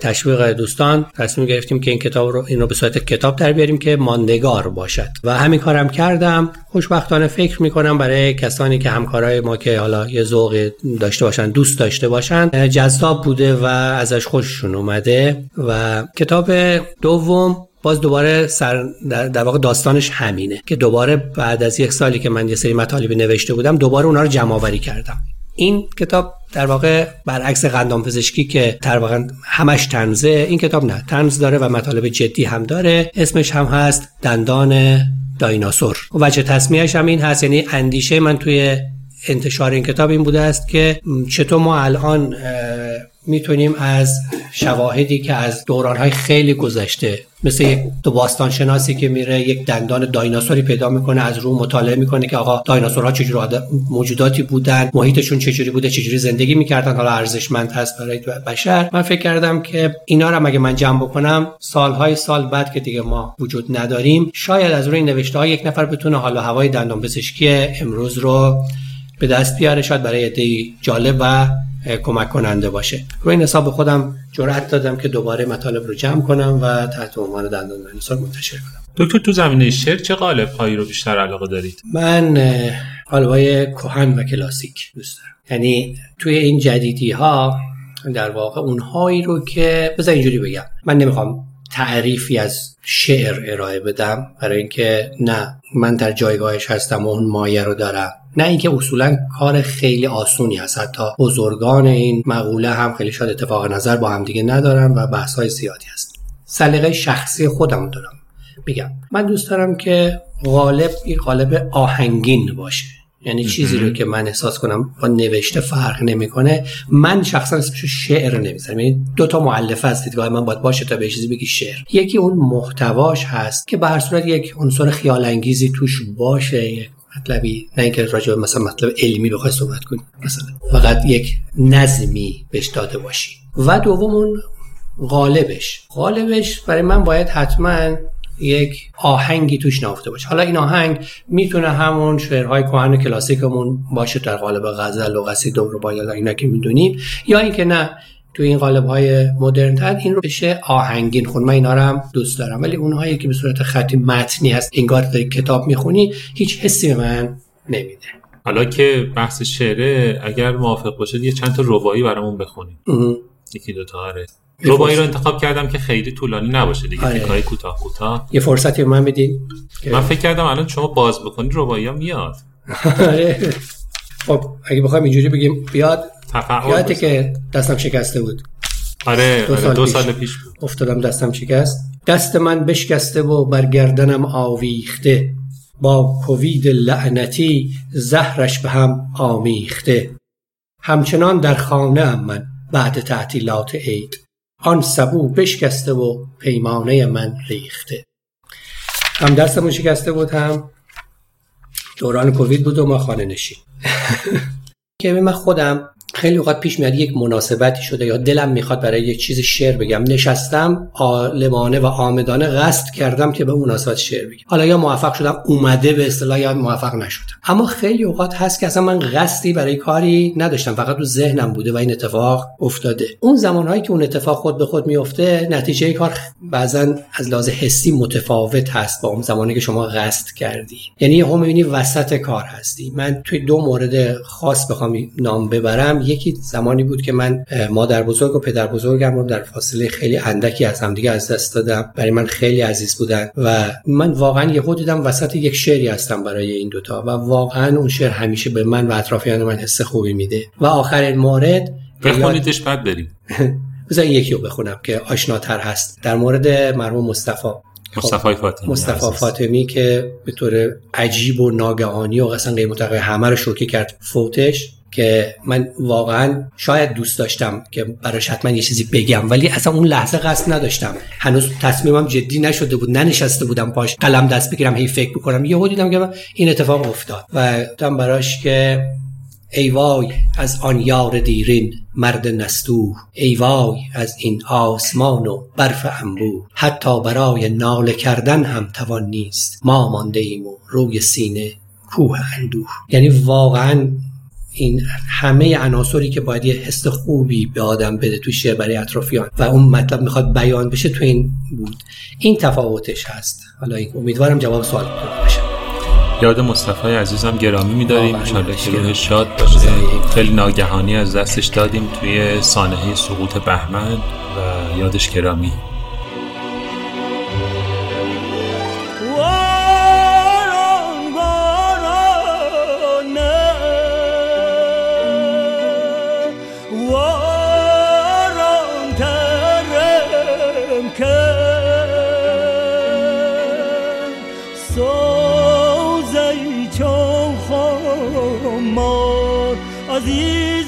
[SPEAKER 2] تشویق دوستان تصمیم گرفتیم که این کتاب رو این رو به صورت کتاب در بیاریم که ماندگار باشد. و همین کارم کردم. خوشبختانه فکر می‌کنم برای کسانی که همکارای ما که حالا یه ذوق داشته باشن دوست داشته باشن جذاب بوده و ازش خوششون اومده. و کتاب دوم باز دوباره سر در, واقع داستانش همینه که دوباره بعد از یک سالی که من یه سری مطالبی نوشته بودم دوباره اونا رو جمع آوری کردم. این کتاب در واقع برعکس قندام پزشکی که در واقع همش تنزه این کتاب نه تنز داره و مطالب جدی هم داره. اسمش هم هست دندان دایناسور. وجه تصمیهش هم این هست یعنی اندیشه من توی انتشار این کتاب این بوده است که چطور ما الان می‌تونیم از شواهدی که از دورانهای خیلی گذشته مثل یک دو باستان شناسی که میره یک دندان دایناسوری پیدا می‌کنه از رو مطالعه می‌کنه که آقا دایناسورها چجوری موجوداتی بودن محیطشون چجوری بوده چجوری زندگی می‌کردن حالا ارزشمند هست برای بشر. من فکر کردم که اینا رو اگه من جمع بکنم سالهای سال بعد که دیگه ما وجود نداریم شاید از روی نوشته ها یک نفر بتونه حالا هوای دندان پزشکی امروز رو به دست بیاره شاید برای عده جالب و کمک کننده باشه. روی این حساب خودم جرأت دادم که دوباره مطالب رو جمع کنم و تحت عنوان دندان دایناسور منتشر کنم.
[SPEAKER 1] دکتر تو زمینه شعر چه قالب هایی رو بیشتر علاقه دارید؟
[SPEAKER 2] من قالبای کهن و کلاسیک دوست دارم. یعنی توی این جدیدی ها در واقع اونهایی رو که بذار اینجوری بگم. من نمی‌خوام تعریفی از شعر ارائه بدم برای اینکه نه من در جایگاهش هستم و اون مایه رو دارم. نه اینکه اصولا کار خیلی آسونی هست. حتی بزرگان این مقوله هم خیلی شاید اتفاق نظر با هم دیگه ندارن و بحث های زیادی هست. سلیقه شخصی خودم دارم. میگم من دوست دارم که غالب این غالب آهنگین باشه. یعنی چیزی رو که من احساس کنم با نوشته فرق نمی‌کنه. من شخصا اسمش شعر نمی‌ذارم. یعنی دو تا مؤلفه هست. دیدگاه من باید باشه تا به چیزی بگی شعر. یکی اون محتواش هست که به هر صورت یک عنصر خیال انگیزی توش باشه یک مطلبی نه اینکه راجع به مثلا مطلب علمی بخوای صحبت کنی. مثلا فقط یک نظمی بهش داده باشی. و دوم اون غالبش. غالبش برای من باید حتما یک آهنگی توش نافته باشه. حالا این آهنگ می‌تونه همون شعرهای کهن کلاسیکمون باشه در قالب غزل و قصیده و رباعیات اینا که می‌دونیم یا اینکه نه تو این قالب های مدرن تر این رو بشه آهنگین خون. من اینا رو هم دوست دارم ولی اونهایی که به صورت خطی متنی هست انگار داری کتاب می‌خونی هیچ حسی به من نمیده.
[SPEAKER 1] حالا که بحث شعره اگر موافق باشید یه چند تا ربایی برامون بخونیم یکی دو تا آره. ربایی رو انتخاب کردم که خیلی طولانی نباشه دیگه آره. تیکای کوتاه کوتاه.
[SPEAKER 2] یه فرصتی من بدین
[SPEAKER 1] من فکر کردم الان شما باز بکنید ربایی ها میاد. [laughs]
[SPEAKER 2] آره. خب اگه بخوایم اینجوری بگیم بیاد. یادته که دستم شکسته بود.
[SPEAKER 1] آره دو, آره، سال, دو پیش. سال پیش
[SPEAKER 2] افتادم دستم شکست. دست من بشکسته و برگردنم آویخته. با کووید لعنتی زهرش به هم آمیخته. همچنان در خانه هم من بعد تعطیلات عید. آن سبو بشکسته و پیمانه من ریخته. هم دستمون شکسته بود هم دوران کووید بود و ما خانه نشین. [laughs] که من خودم خیلی اوقات پیش میاد یک مناسبتی شده یا دلم می‌خواد برای یک چیز شعر بگم. نشستم عالمانه و آمدانه قصد کردم که به مناسبت شعر بگم. حالا یا موفق شدم اومده به اصطلاح یا موفق نشدم. اما خیلی اوقات هست که اصلا من قصدی برای کاری نداشتم. فقط تو ذهنم بوده و این اتفاق افتاده. اون زمانهایی که اون اتفاق خود به خود میفته نتیجه کار بعضا از لحاظ حسی متفاوت هست با اون زمانی که شما قصد کردی. یعنی هم می‌بینی وسط کار هستی. من توی دو مورد خاص بخوام نام ببرم. یکی زمانی بود که من مادر بزرگ و پدر بزرگم رو در فاصله خیلی اندکی از همدیگه از دست دادم. برای من خیلی عزیز بودن و من واقعا یهو دیدم وسط یک شعری هستم برای این دوتا و واقعا اون شعر همیشه به من و اطرافیان من حس خوبی میده. و آخرین مورد
[SPEAKER 1] بخونیدش بعد بریم. [laughs]
[SPEAKER 2] بذار یکی رو بخونم که آشناتر هست. در مورد مرحوم مصطفی.
[SPEAKER 1] مصطفی فاطمی
[SPEAKER 2] مصطفی فاطمی که به طور عجیب و ناگهانی و اصلا غیر متوقع همه رو شوکه کرد فوتش. که من واقعا شاید دوست داشتم که براش حتما یه چیزی بگم ولی اصلا اون لحظه قصد نداشتم. هنوز تصمیمم جدی نشده بود ننشسته بودم پاش قلم دست بگیرم هی فکر بکنم. یهو دیدم که این اتفاق افتاد و گفتم براش که ای وای از آن یار دیرین مرد نستو ای وای از این آسمان و برف انبو حتی برای ناله کردن هم توان نیست ما مانده ایم و روی سینه کوه اندوه. یعنی واقعا این همه عناصری که باید یه حس خوبی به آدم بده تو شعر برای اطرافیان و اون مطلب می‌خواد بیان بشه تو این بود. این تفاوتش هست. حالا امیدوارم جواب سوال باشه.
[SPEAKER 1] یاد مصطفی عزیزم گرامی میداریم. انشالله که روح شاد باشه. خیلی ناگهانی از دستش دادیم توی سانحه سقوط بهمن و یادش گرامی.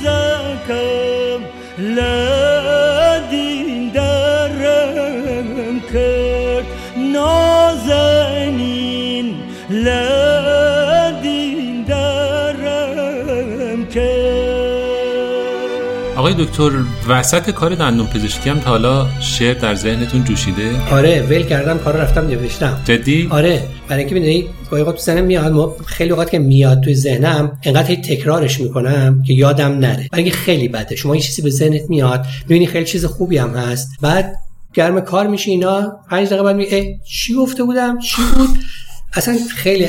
[SPEAKER 1] ز کم لدین درم کرد نازنین ل. آقای دکتر وسط کار دندون پزشکی هم تا حالا شعر در ذهنتون جوشیده؟
[SPEAKER 2] آره ول کردم کار رفتم نوشتم.
[SPEAKER 1] جدی؟
[SPEAKER 2] آره برای اینکه می‌دونی گاهی اوقات تو میاد خیلی اوقات که میاد توی ذهنم انقدر تکرارش می‌کنم که یادم نره. برای اینکه خیلی بده. شما یه چیزی به ذهنت میاد می‌بینی خیلی چیز خوبی هم هست. بعد گرم کار میشه اینا پنج دقیقه بعد میگه چی گفته بودم؟ چی بود؟ اصلا خیلی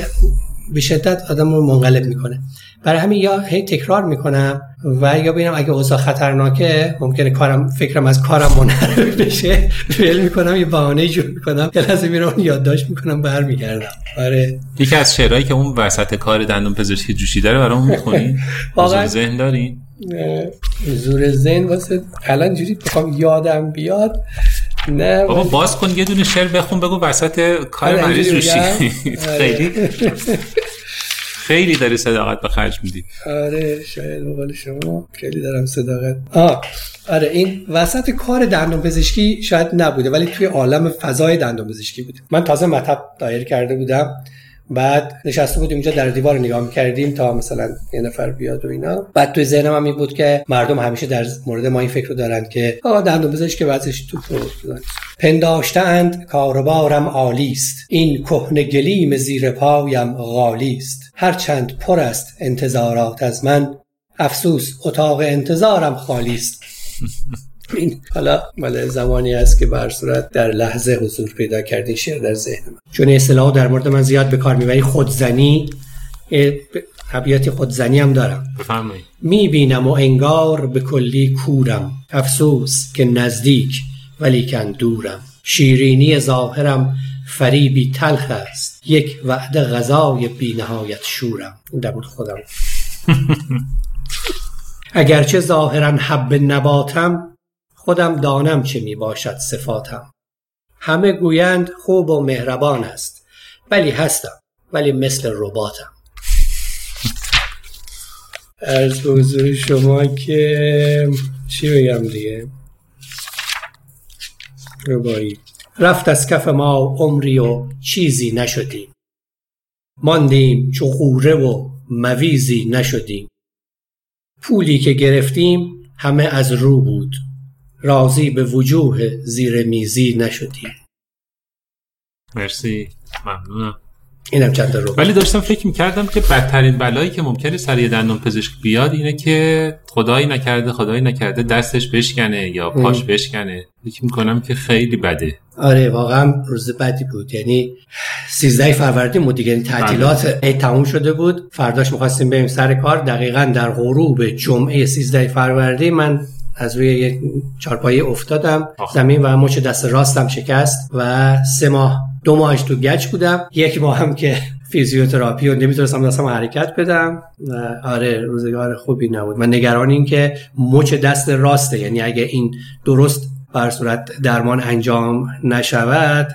[SPEAKER 2] به شدت آدم رو منقلب می‌کنه. برای همین یا هی تکرار می‌کنم و یا ببینم اگه اوضاع خطرناکه ممکنه کارم فکرم از کارم منحرف بشه. ول می‌کنم یه بهانه جور می‌کنم. که لازم میرم یادداشت می‌کنم برمیگردم. آره.
[SPEAKER 1] یکی از شعرهایی که اون وسط کار دندون پزشکی جوشی داره برام می‌خونی؟ [laughs] واقعا. ذهن داری؟
[SPEAKER 2] زور ذهن واسه الان جوری بخوام یادم بیاد. نه
[SPEAKER 1] بابا باز کن یه دونه شعر بخون بگو وسط کار آره، مریض روشی [laughs] خیلی. خیلی داری صداقت به خرج میدی.
[SPEAKER 2] آره شاید به شما خیلی دارم صداقت. آه آره این وسط کار دندون پزشکی شاید نبوده ولی توی عالم فضای دندون پزشکی بود. من تازه مطب دایر کرده بودم. بعد نشسته بودیم اینجا در دیوار نگاه می‌کردیم تا مثلا یه نفر بیاد و اینا. بعد توی ذهنم هم این بود که مردم همیشه در مورد ما این فکر رو دارن که آقا دندون پزشک که وضعش تو پنداشتند کاربارم عالی است. این کهنه گلیم زیر پایم غالی است. هرچند پر است انتظارات از من افسوس اتاق انتظارم خالی است. [laughs] این. حالا مال زمانی است که بر صورت در لحظه حضور پیدا کردی شعر در ذهن من. چون اصطلاح در مورد من زیاد به کار می‌بری خودزنی طبیعت خودزنی هم دارم.
[SPEAKER 1] بفرمایید.
[SPEAKER 2] می‌بینم و انگار به کلی کورم. افسوس که نزدیک ولیکن دورم. شیرینی ظاهرم فریبی تلخ است. یک وعده غذای بینهایت شورم. این در خودم. [laughs] اگرچه ظاهرا حب نباتم خودم دانم چه می باشد صفاتم. همه گویند خوب و مهربان است. ولی هستم ولی مثل رباتم. از حضور شما که چی بگم دیگه؟ ربایی. رفت از کف ما عمری و چیزی نشدیم. ماندیم چو خوره و مویزی نشدیم. پولی که گرفتیم همه از رو بود. راضی به وجوه زیر میزی نشدیم
[SPEAKER 1] مرسی. ممنونم.
[SPEAKER 2] اینم چند رو.
[SPEAKER 1] ولی داشتم فکر می‌کردم که بدترین بلایی که ممکنه سر یه دندون پزشک بیاد اینه که خدایی نکرده خدایی نکرده دستش بشکنه یا پاش بشکنه. فکر می‌کنم که خیلی بده.
[SPEAKER 2] آره واقعا روز بدی بود. یعنی 13 فروردین بود دیگه. تعطیلات بله. ای تموم شده بود. فرداش می‌خواستیم بریم سر کار. دقیقا در غروب جمعه 13 فروردین من از روی یک چارپایه افتادم. زمین و مچ دست راستم شکست و سه ماه دو ماهش تو گچ بودم. یک ماه هم که فیزیوتراپی و نمی‌تونستم دستم حرکت بدم. آره روزگار خوبی نبود. من نگران این که مچ دست راسته. یعنی اگه این درست بر صورت درمان انجام نشود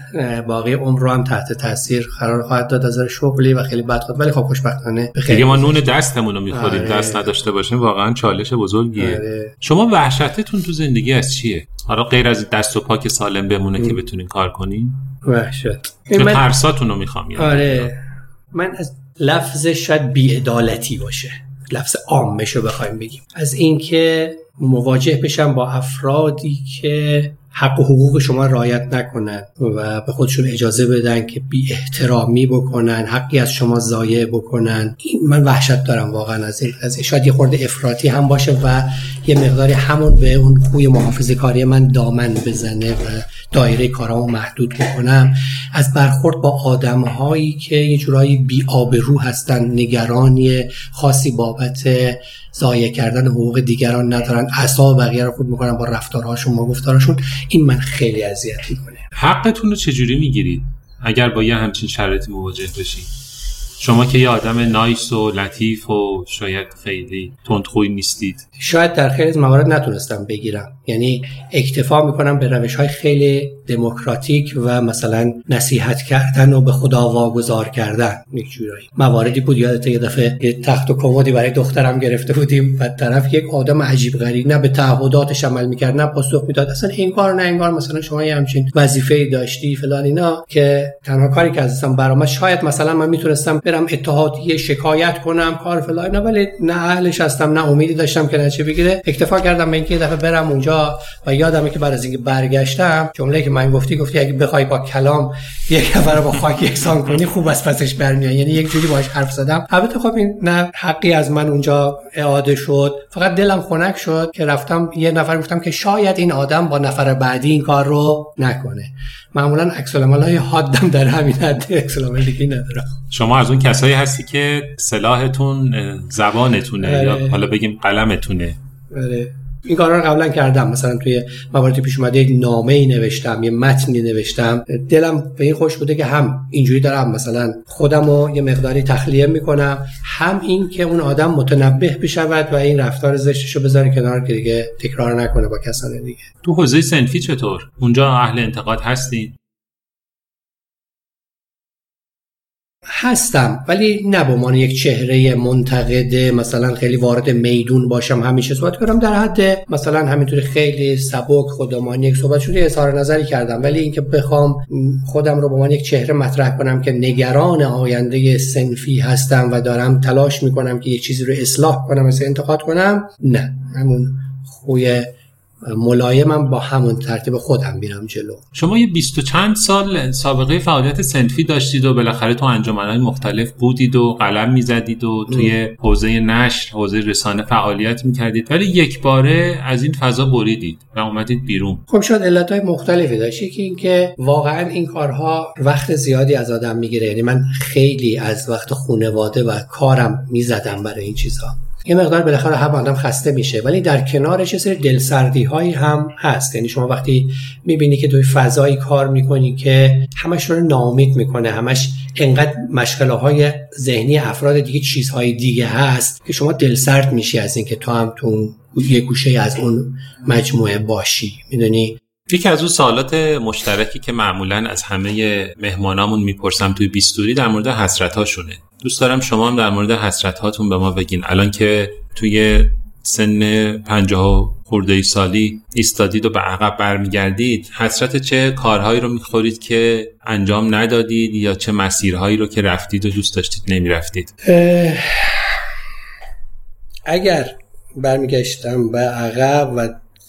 [SPEAKER 2] باقی عمر رو هم تحت تاثیر قرار خواهد داد. از شغلی و خیلی بد خود. ولی خب خوشبختانه
[SPEAKER 1] دیگه ما نون دستمون رو می‌خوریم. آره. دست نداشته باشیم واقعا چالش بزرگیه. آره. شما وحشتتون تو زندگی از چیه؟ حالا غیر از دست و پاک سالم بمونه ام. که بتونین کار کنین؟
[SPEAKER 2] وحشت.
[SPEAKER 1] من... ترساتون رو می‌خوام
[SPEAKER 2] آره. من از لفظ شاید بیعدالتی باشه. لفظ عامش رو بخوایم بگیم. از اینکه مواجه بشن با افرادی که حق و حقوق شما رایت نکنن و به خودشون اجازه بدن که بی احترامی بکنن حقی از شما ضایع بکنن. من وحشت دارم واقعا از این از شاید یه خورده افراطی هم باشه و یه مقداری همون به اون خوی محافظه کاری من دامن بزنه و دایره کارامو محدود بکنم. از برخورد با آدم هایی که یه جورایی بی آبرو هستن نگرانی خاصی بابت ضایع کردن حقوق دیگران ندارن. اعصاب بقیه رو خود می‌کنن با رفتارهاشون با گفتارشون. این من خیلی اذیت می‌کنه.
[SPEAKER 1] حقتون رو چجوری می‌گیرید؟ اگر با یه همچین شرایطی مواجه بشید شما که یه آدم نایس و لطیف و شاید خیلی تندخوی نیستید.
[SPEAKER 2] شاید در خیلی از موارد نتونستم بگیرم. یعنی اکتفا می‌کنم به روش های خیلی دموکراتیک و مثلا نصیحت کردن و به خدا واگذار کردن یک جورایی. مواردی بود یادت یه دفعه یه تخت و کمدی برای دخترم گرفته بودیم و طرف یک آدم عجیب غریب نه به تعهداتش عمل می‌کرد نه پاسخ می‌داد. اصلا این کار نه انگار مثلا شما یه همچین وظیفه داشتی فلان اینا که تنها کاری که ازم برام شاید مثلا من می‌تونستم برم اتحادیه شکایت کنم کار فلان نه ولی نه اهلش هستم نه امیدی داشتم که نچه بگیره. اکتفا کردم به اینکه دفعه برم اونجا و یادمه که بعد از اینکه برگشتم جمله که من گفتی گفتی اگه بخوای با کلام یک نفر با خاک یکسان کنی خوب از پسش برمیاد یعنی یک جوری باش حرف زدم. البته خب این نه حقی از من اونجا اعاده شد. فقط دلم خنک شد که رفتم یه نفر گفتم که شاید این آدم با نفر بعدی این کار رو نکنه. معمولا عکس های حادم در همین حد عکس دیگه ندارم.
[SPEAKER 1] شما از اون کسایی هستی که سلاحتون زبانتونه یا آره. حالا بگیم قلمتونه؟
[SPEAKER 2] آره. این کارا رو قبلا کردم. مثلا توی مواردی پیش اومده یک نامه ای نوشتم یه متنی نوشتم. دلم به این خوش بوده که هم اینجوری دارم. مثلا خودم رو یه مقداری تخلیه می‌کنم هم این که اون آدم متنبه بشود و این رفتار زشتش رو بذاره کنار که دیگه تکرار نکنه با کسان دیگه.
[SPEAKER 1] تو حوزه سنفی چطور؟ اونجا اهل انتقاد هستین؟
[SPEAKER 2] هستم ولی نه به عنوان یک چهره منتقد مثلا خیلی وارد میدون باشم همیشه صحبت کنم در حد مثلا همینطوری خیلی سبک خودمانی یک صحبت شده اظهار نظری کردم. ولی اینکه بخوام خودم رو به عنوان یک چهره مطرح کنم که نگران آینده سنفی هستم و دارم تلاش می‌کنم که یک چیزی رو اصلاح کنم مثل انتقاد کنم نه. همون خوی ملایمم با همون ترتیب خودم میرم جلو.
[SPEAKER 1] شما یه بیست و چند سال سابقه فعالیت سنفی داشتید و بالاخره تو انجمنهای مختلف بودید و قلم می‌زدید و توی حوزه نشر حوزه رسانه فعالیت می‌کردید. ولی یک باره از این فضا بریدید و اومدید بیرون.
[SPEAKER 2] خب شاید علتهای مختلفی داشت. که اینکه واقعا این کارها وقت زیادی از آدم می‌گیره. یعنی من خیلی از وقت خونواده و کارم می‌زدم برای این چیزها. یه مقدار بالاخره هم آدم خسته میشه ولی در کنارش یه سری دلسردی هایی هم هست. یعنی شما وقتی می‌بینی که توی فضایی کار می‌کنی که همش رو نامید می‌کنه همش انقدر مشغله های ذهنی افراد دیگه چیزهای دیگه هست که شما دلسرد میشی از اینکه تو هم تو یه گوشه از اون مجموعه باشی. می‌دونی؟
[SPEAKER 1] یکی از اون سوالات مشترکی که معمولا از همه مهمانامون می‌پرسم توی بیستوری در مورد حسرت هاشونه دوست دارم شما هم در مورد حسرت هاتون به ما بگین. الان که توی سن پنجاه خورده ای سالی ایستادید و به عقب برمیگردید حسرت چه کارهایی رو می‌خورید که انجام ندادید یا چه مسیرهایی رو که رفتید و دوست داشتید نمی‌رفتید؟
[SPEAKER 2] اگر برمیگشتم به عقب و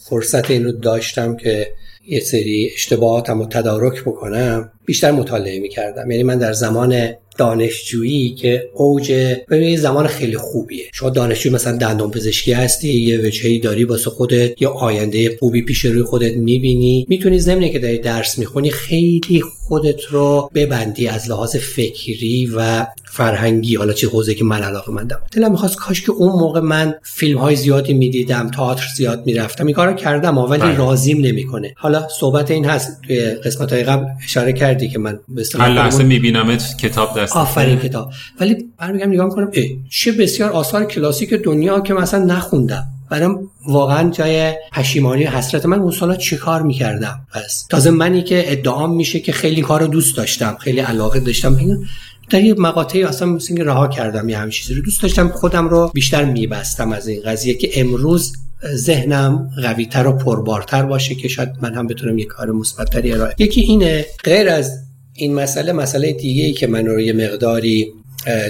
[SPEAKER 2] فرصت این رو داشتم که یه سری اشتباهاتم رو تدارک بکنم بیشتر مطالعه می‌کردم. یعنی من در زمان دانشجویی که اوج ببینید زمان خیلی خوبیه. شما دانشجو مثلا دندان پزشکی هستی یه وجهی داری واسه خودت یا آینده خوبی پیش روی خودت می‌بینی. می‌تونی زمینه که داری درس می‌خونی خیلی خودت رو ببندی از لحاظ فکری و فرهنگی. حالا چه حوزه که من علاقه مندم دلم می‌خواست کاش که اون موقع من فیلم های زیادی می‌دیدم تئاتر زیاد می‌رفتم. این کارو کردم ولی بله. راضیم نمی‌کنه. حالا صحبت این هست. توی قسمت های قبل اشاره کردی که من
[SPEAKER 1] به اصطلاح لحظه میبینمت کتاب دست
[SPEAKER 2] آفرین کتاب. ولی برمیگم نگاه کنم چه بسیار آثار کلاسیک دنیا که مثلا نخوندم. برام واقعا جای پشیمانی و حسرت من اون سالا چه کار می‌کردم؟ پس تازه منی که ادعام میشه که خیلی کار رو دوست داشتم خیلی علاقه داشتم. در یه مقاطعی اصلا مثل رها کردم یه همین چیزی رو دوست داشتم خودم رو بیشتر میبستم از این قضیه که امروز ذهنم قویتر و پربارتر باشه که شاید من هم بتونم یه کار مثبتتری ارائه یکی اینه غیر از این مسئله مسئله دیگه ای که من رو یه مقداری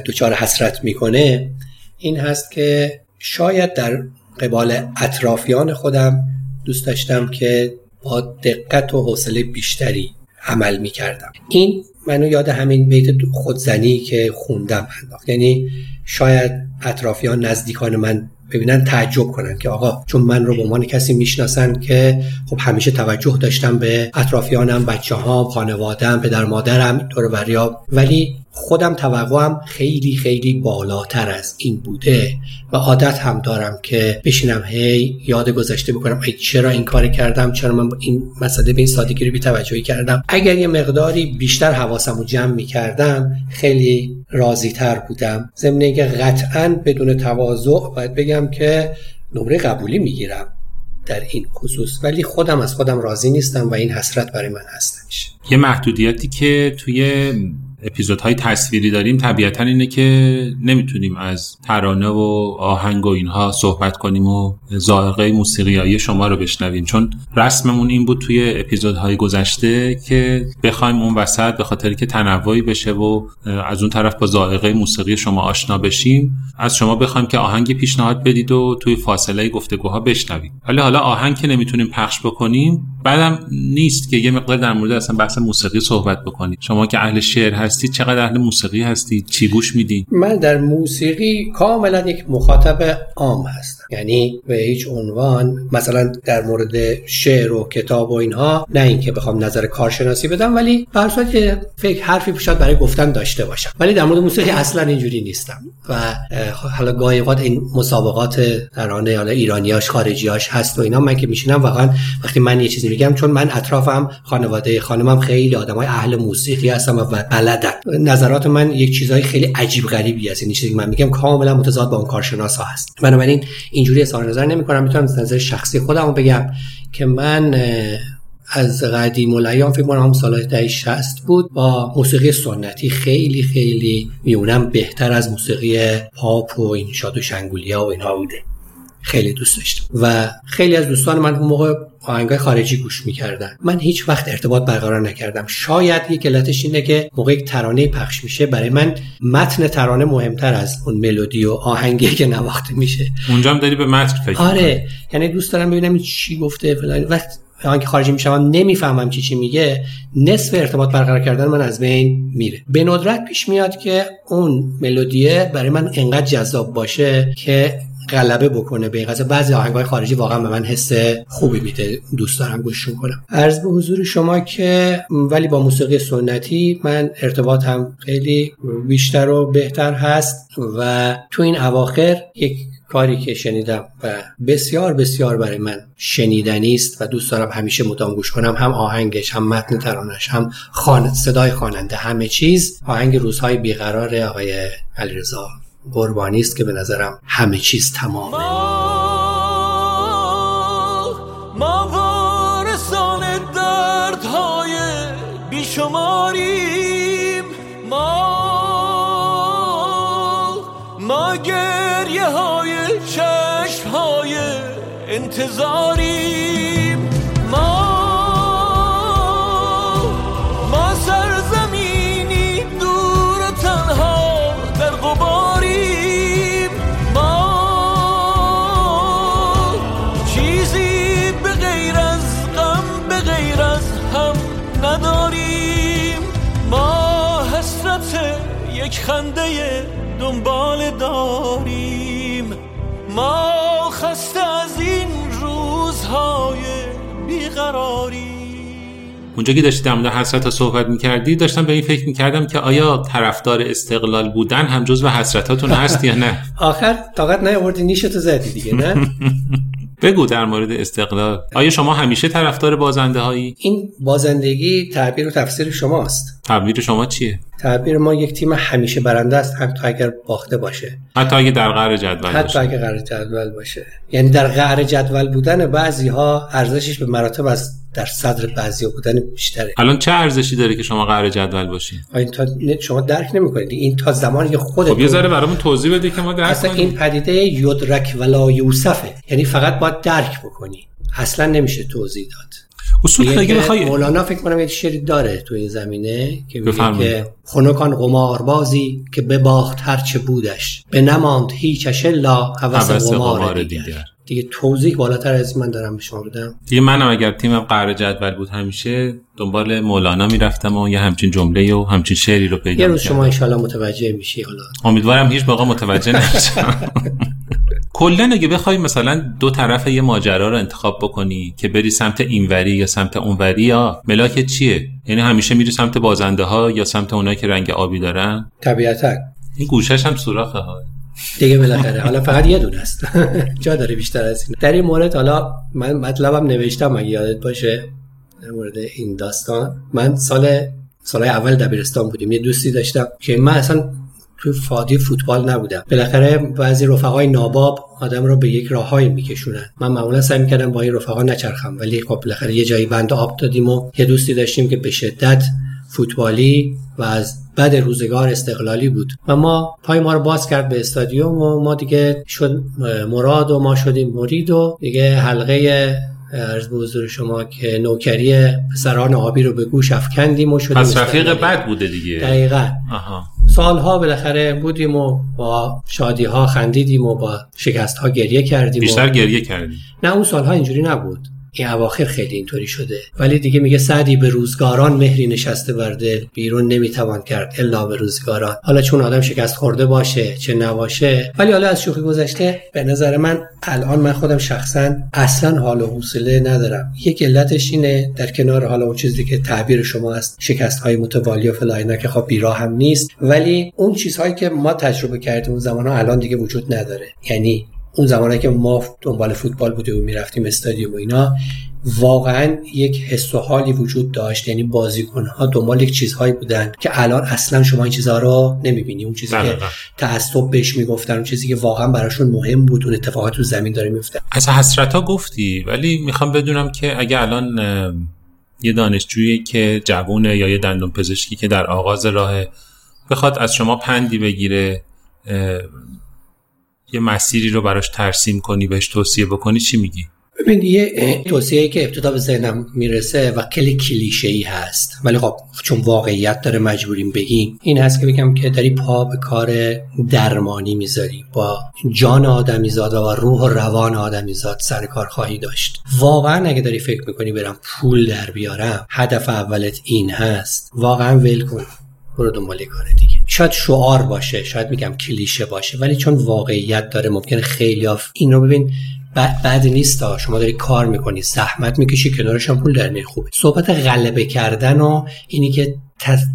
[SPEAKER 2] دچار حسرت می‌کنه این هست که شاید در قبال اطرافیان خودم دوست داشتم که با دقت و حوصله بیشتری عمل می‌کردم. این منو یاد همین بیت خودزنی که خوندم انداخت. یعنی شاید اطرافیان نزدیکان من ببینن تعجب کنن که آقا چون من رو به عنوان کسی می‌شناسن که خب همیشه توجه داشتم به اطرافیانم بچه ها خانوادم پدر مادرم طور وریا ولی خودم توقعم خیلی خیلی بالاتر از این بوده و عادت هم دارم که بشینم هی یاد گذشته بکنم. ای چرا این کار کردم؟ چرا من این مسئله به این سادگی رو توجهی کردم؟ اگر یه مقداری بیشتر حواسم رو جمع می کردم خیلی راضی تر بودم. ضمن که قطعا بدون تواضع باید بگم که نمره قبولی می‌گیرم در این خصوص ولی خودم از خودم راضی نیستم و این حسرت برای من هستش
[SPEAKER 1] یه محدودیتی که توی اپیزودهای تصویری داریم طبیعتا اینه که نمی‌تونیم از ترانه و آهنگ و اینها صحبت کنیم و ذائقه موسیقیایی شما رو بشنویم. چون رسممون این بود توی اپیزودهای گذشته که بخوایم اون وسط به خاطر که تنوعی بشه و از اون طرف با ذائقه موسیقی شما آشنا بشیم از شما بخوایم که آهنگی پیشنهاد بدید و توی فاصله گفتگوها بشنوید. ولی حالا آهنگ که نمی‌تونیم پخش بکنیم بعدم نیست که یه مقدار در مورد اصلا بحث موسیقی صحبت بکنید شما که اهل شعر هستی؟ چقدر اهل موسیقی هستی؟ چی گوش میدی؟
[SPEAKER 2] من در موسیقی کاملا یک مخاطب عام هستم. یعنی به هیچ عنوان مثلا در مورد شعر و کتاب و اینها نه اینکه بخوام نظر کارشناسی بدم ولی به که فکر حرفی شاید برای گفتن داشته باشم. ولی در مورد موسیقی اصلا اینجوری نیستم. و حالا گاهی این مسابقات ترانه حالا ایرانیاش خارجیاش هست و اینا من که میشینم واقعا وقتی من یه چیزی میگم چون من اطرافم خانواده خانمم خیلی آدمای اهل موسیقی هستم و نظرات من یک چیزای خیلی عجیب غریبی هست. این چیزی که من میگم کاملا متضاد با اون کارشناسا هست. بنابراین اینجوری اظهار نظر نمی کنم می‌تونم از نظر شخصی خودم بگم که من از قدیم الایام فکر کنم سال دهه 60 بود با موسیقی سنتی خیلی خیلی میونم بهتر از موسیقی پاپ و این شاد و شنگولیا و اینها بوده. خیلی دوست داشتم. و خیلی از دوستان من اون موقع آهنگای خارجی گوش می‌کردن. من هیچ وقت ارتباط برقرار نکردم. شاید یک علتش اینه که موقع یک ترانه پخش میشه برای من متن ترانه مهمتر از اون ملودی و آهنگی که نواخته میشه.
[SPEAKER 1] اونجا هم داری به متن فکر
[SPEAKER 2] آره. یعنی دوست دارم ببینم چی گفته فلان. وقت آنکه خارجی میشم نمی‌فهمم چی چی میگه. نصف ارتباط برقرار کردن من از بین میره. به ندرت پیش میاد که اون ملودیه برای من انقدر جذاب باشه که غلبه بکنه به قضیه. بعضی آهنگای خارجی واقعا به من حس خوبی میده. دوست دارم گوش کنم عرض به حضور شما که ولی با موسیقی سنتی من ارتباطم خیلی بیشتر و بهتر هست و تو این اواخر یک کاری که شنیدم و بسیار بسیار برای من شنیدنی است و دوست دارم همیشه مدام گوش کنم. هم آهنگش هم متن ترانش هم خان... صدای خواننده همه چیز. آهنگ روزهای بیقرار آقای علیرضا. قربانی است که به نظرم همه چیز تمامه ما وارثان دردهای بیشماریم. ما ما گریه های چشم های انتظاریم.
[SPEAKER 3] ما خسته از این روزهای بیقراری.
[SPEAKER 1] اونجا که داشتی در مورد حسرت ها صحبت می‌کردی داشتم به این فکر می‌کردم که آیا طرفدار استقلال بودن هم جز و حسرتاتون هست یا نه؟ [laughs]
[SPEAKER 2] آخر طاقت نیاوردی نیشتو زدی دیگه نه؟ [laughs]
[SPEAKER 1] بگو در مورد استقلال. آیا شما همیشه طرفدار بازنده هایی؟
[SPEAKER 2] این بازندگی تعبیر و تفسیر شماست.
[SPEAKER 1] تعبیر شما چیه؟
[SPEAKER 2] تعبیر ما یک تیم همیشه برنده است حتی اگر باخته باشه.
[SPEAKER 1] حتی اگه در قهر جدول
[SPEAKER 2] حتی
[SPEAKER 1] باشه.
[SPEAKER 2] اگر قرار جدول باشه. یعنی در قهر جدول بودن بعضی ها ارزشش به مراتب از در صدر بعضی ها بودن بیشتره.
[SPEAKER 1] الان چه ارزشی داره که شما قهر جدول باشین؟
[SPEAKER 2] این تا شما درک نمی‌کنید. این تا زمانی که
[SPEAKER 1] خب یه ذره برامون توضیح بده که ما درک
[SPEAKER 2] اصلا این پدیده یدرک ولا یوسفه. یعنی فقط باید درک بکنی. اصلا نمیشه توضیح داد.
[SPEAKER 1] اصول
[SPEAKER 2] یک
[SPEAKER 1] اگه بخوای
[SPEAKER 2] مولانا فکر کنم یه شعری داره تو این زمینه که میگه. که خنکان قماربازی که بباخت هرچه بودش به نماند هیچش الا هوس قمار دیگر. دیگه توضیح بالاتر از من دارم به شما بدم
[SPEAKER 1] دیگه منم اگر تیمم قهر جدول بود همیشه دنبال مولانا می‌رفتم و یه همچین جمله و همچین شعری رو پیدا
[SPEAKER 2] یه روز شما. انشالله متوجه میشی حالا.
[SPEAKER 1] امیدوارم هیچ موقع متوجه نشم. [laughs] کلا اگه بخوای مثلا دو طرف یه ماجرا رو انتخاب بکنی که بری سمت اینوری یا سمت اونوری یا ملاک چیه؟ یعنی همیشه میری سمت بازنده ها یا سمت اونایی که رنگ آبی دارن؟
[SPEAKER 2] طبیعتا.
[SPEAKER 1] این گوشش هم سوراخه ها.
[SPEAKER 2] دیگه بالاخره. حالا فقط یه دونه است. [laughs] جا داره بیشتر از این. در این مورد حالا من مطلبم نوشتم اگه یادت باشه در مورد این داستان. من سال سال اول دبیرستان بودیم. یه دوستی داشتم که من اصلا تو فادی فوتبال نبودم. بالاخره بعضی رفقای ناباب آدم رو به یک راههایی میکشونن. من معمولا سعی می‌کردم با این رفقا نچرخم. ولی خب بالاخره یه جایی بند آب دادیم و یه دوستی داشتیم که به شدت فوتبالی و از بعد روزگار استقلالی بود. و ما پای ما رو باز کرد به استادیوم و ما دیگه شد مراد و ما شدیم مرید و دیگه حلقه عرض به حضور شما که نوکری پسران آبی رو به گوش افکندیم و شدیم
[SPEAKER 1] پس رفیق. بد بوده دیگه.
[SPEAKER 2] دقیقا.
[SPEAKER 1] آها.
[SPEAKER 2] سالها بالاخره بودیم و با شادی ها خندیدیم و با شکست ها گریه کردیم
[SPEAKER 1] بیشتر
[SPEAKER 2] و...
[SPEAKER 1] گریه کردی
[SPEAKER 2] نه اون سالها اینجوری نبود. این اواخر خیلی اینطوری شده. ولی دیگه میگه سعدی به روزگاران مهری نشسته بر بیرون نمی‌توان کرد الا به روزگاران. حالا چون آدم شکست خورده باشه چه نباشه. ولی حالا از شوخی گذشته به نظر من الان من خودم شخصا اصلا حال و حوصله ندارم. یک علتش اینه در کنار حالا اون چیزی که تعبیر شما است شکست های متوالی و فلاینا که خب بیراه هم نیست. ولی اون چیزهایی که ما تجربه کردیم اون زمان ها الان دیگه وجود نداره. یعنی اون زمانی که ما دنبال فوتبال بودیم و می‌رفتیم استادیوم و اینا واقعا یک حس و حالی وجود داشت. یعنی بازیکنها دنبال یک چیزهایی بودن که الان اصلا شما این چیزها رو نمی‌بینی. اون چیزی که. تعصب بهش می‌گفتن اون چیزی که واقعا براشون مهم بود اون اتفاقات تو زمین داره میفته
[SPEAKER 1] از حسرت ها گفتی ولی می‌خوام بدونم که اگه الان یه دانشجویی که جوونه یا یه دندون پزشکی که در آغاز راه بخواد از شما پندی بگیره یه مسیری رو براش ترسیم کنی بهش توصیه بکنی چی میگی؟
[SPEAKER 2] ببین یه توصیه که ابتدا به ذهنم می‌رسه و خیلی کلیشه ای هست. ولی خب چون واقعیت داره مجبوریم بگیم. این هست که بگم که داری پا به کار درمانی می‌ذاری. با جان آدمیزاد و روح و روان آدمیزاد سر کار خواهی داشت. واقعا اگه داری فکر می‌کنی برم پول در بیارم هدف اولت این هست. واقعا ول کن. برو دنبال کار دیگه. شاید شعار باشه شاید میگم کلیشه باشه ولی چون واقعیت داره ممکنه خیلی این رو ببین بد نیست. شما داری کار می‌کنی زحمت می‌کشی کنارش هم پول در خوبه صحبت غلبه کردن و اینی که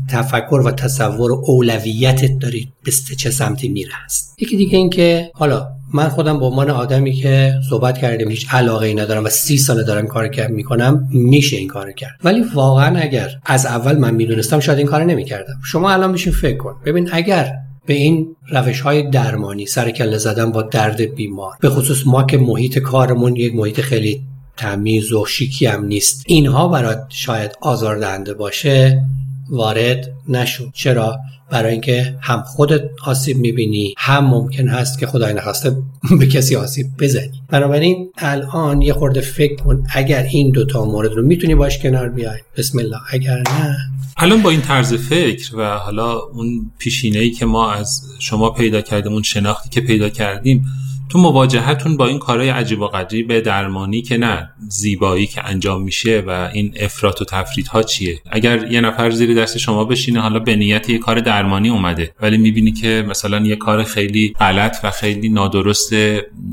[SPEAKER 2] تفکر و تصور و اولویتت داری به چه سمتی میره است یکی دیگه این که حالا من خودم به عنوان آدمی که صحبت کردیم هیچ علاقه ای ندارم و سی ساله دارم کار کرد می‌کنم میشه این کار کرد. ولی واقعا اگر از اول من می‌دونستم شاید این کار نمی‌کردم. شما الان بشین فکر کن. ببین اگر به این روش های درمانی سر کله زدن با درد بیمار به خصوص ما که محیط کارمون یک محیط خیلی تمیز و شیکی هم نیست اینها برات شاید آزاردهنده باشه وارد نشو. چرا؟ برای اینکه هم خودت آسیب می‌بینی هم ممکن هست که خدای نخواسته [laughs] به کسی آسیب بزنی. بنابراین الان یه خورده فکر کن اگر این دوتا مورد رو می‌تونی باش کنار بیای. بسم الله. اگر نه.
[SPEAKER 1] الان با این طرز فکر و حالا اون پیشینه ای که ما از شما پیدا کردیم اون شناختی که پیدا کردیم تو مواجهتون با این کارهای عجیب و غریب درمانی که نه زیبایی که انجام میشه و این افراط و تفرید ها چیه؟ اگر یه نفر زیر دست شما بشینه حالا به نیت یه کار درمانی اومده ولی می‌بینی که مثلا یه کار خیلی غلط و خیلی نادرست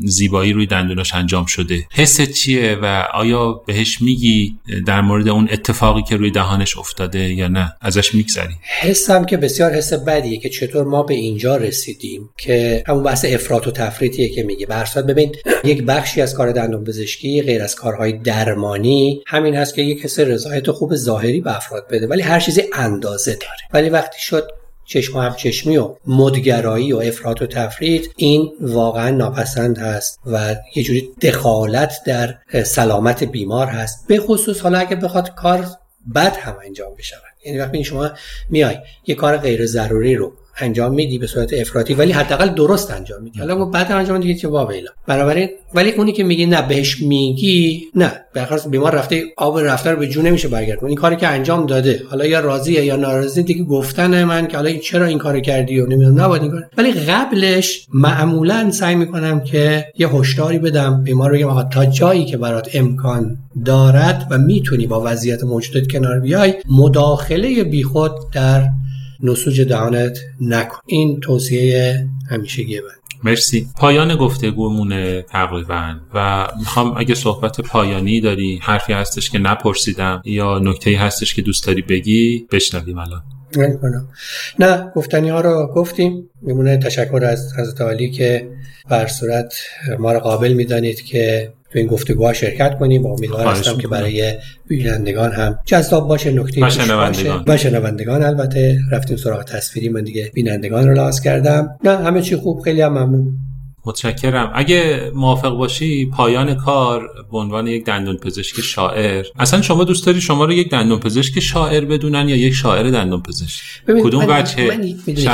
[SPEAKER 1] زیبایی روی دندوناش انجام شده. حس چیه و آیا بهش میگی در مورد اون اتفاقی که روی دهانش افتاده یا نه؟ ازش میگذری.
[SPEAKER 2] حسم که بسیار حس بدیه که چطور ما به اینجا رسیدیم که همون بحث افراط و تفریطیه که میگه. برصد ببین یک بخشی از کار دندون پزشکی غیر از کارهای درمانی همین هست که یک حس رضایت خوب ظاهری به افراد بده ولی هر چیزی اندازه داره. ولی وقتی شد چشم و همچشمی و مدگرایی و افراط و تفرید این واقعا ناپسند هست و یه جوری دخالت در سلامت بیمار هست. به خصوص حالا اگه بخواد کار بد هم انجام بشود یعنی وقتی شما میای یه کار غیر ضروری رو انجام میدی به صورت افراطی ولی حداقل درست انجام میدی. حالا بعد انجام دیگه چه واویلا بنابراین ولی اونی که میگی نه بهش میگی نه. بخاطر بیمار رفته آب رفته رو به جو نمیشه برگردون این کاری که انجام داده حالا یا راضیه یا ناراضی دیگه گفتن من که حالا چرا این کارو کردی و نمی‌دونم نباید این کار. ولی قبلش معمولا سعی می‌کنم که یه هشداری بدم بیمار بگم تا جایی که برات امکان دارد و می‌تونی با وضعیت موجودت کنار بیای مداخله بیخود در نسوج دهانت نکن. این توصیه همیشگیه من.
[SPEAKER 1] مرسی. پایان گفتگومونه تقریبا و می‌خوام اگه صحبت پایانی داری حرفی هستش که نپرسیدم یا نکته هستش که دوست داری بگی بشنویم الان.
[SPEAKER 2] نه گفتنی ها رو گفتیم. میمونه تشکر از حضرت عالی که بر صورت ما رو قابل می‌دانید که تو این گفتگوها شرکت کنیم. و امیدوار هستم که برای بینندگان هم جذاب باشه. نکته
[SPEAKER 1] شنوندگان
[SPEAKER 2] و شنوندگان البته رفتیم سراغ تصویری. من دیگه بینندگان رو لاز کردم. نه همه چی خوب. خیلی هم ممنون.
[SPEAKER 1] متشکرم. اگه موافق باشی پایان کار به عنوان یک دندون پزشک شاعر. اصلا شما دوست داری شما رو یک دندون پزشک شاعر بدونن یا یک شاعر دندون پزشک کدوم بچه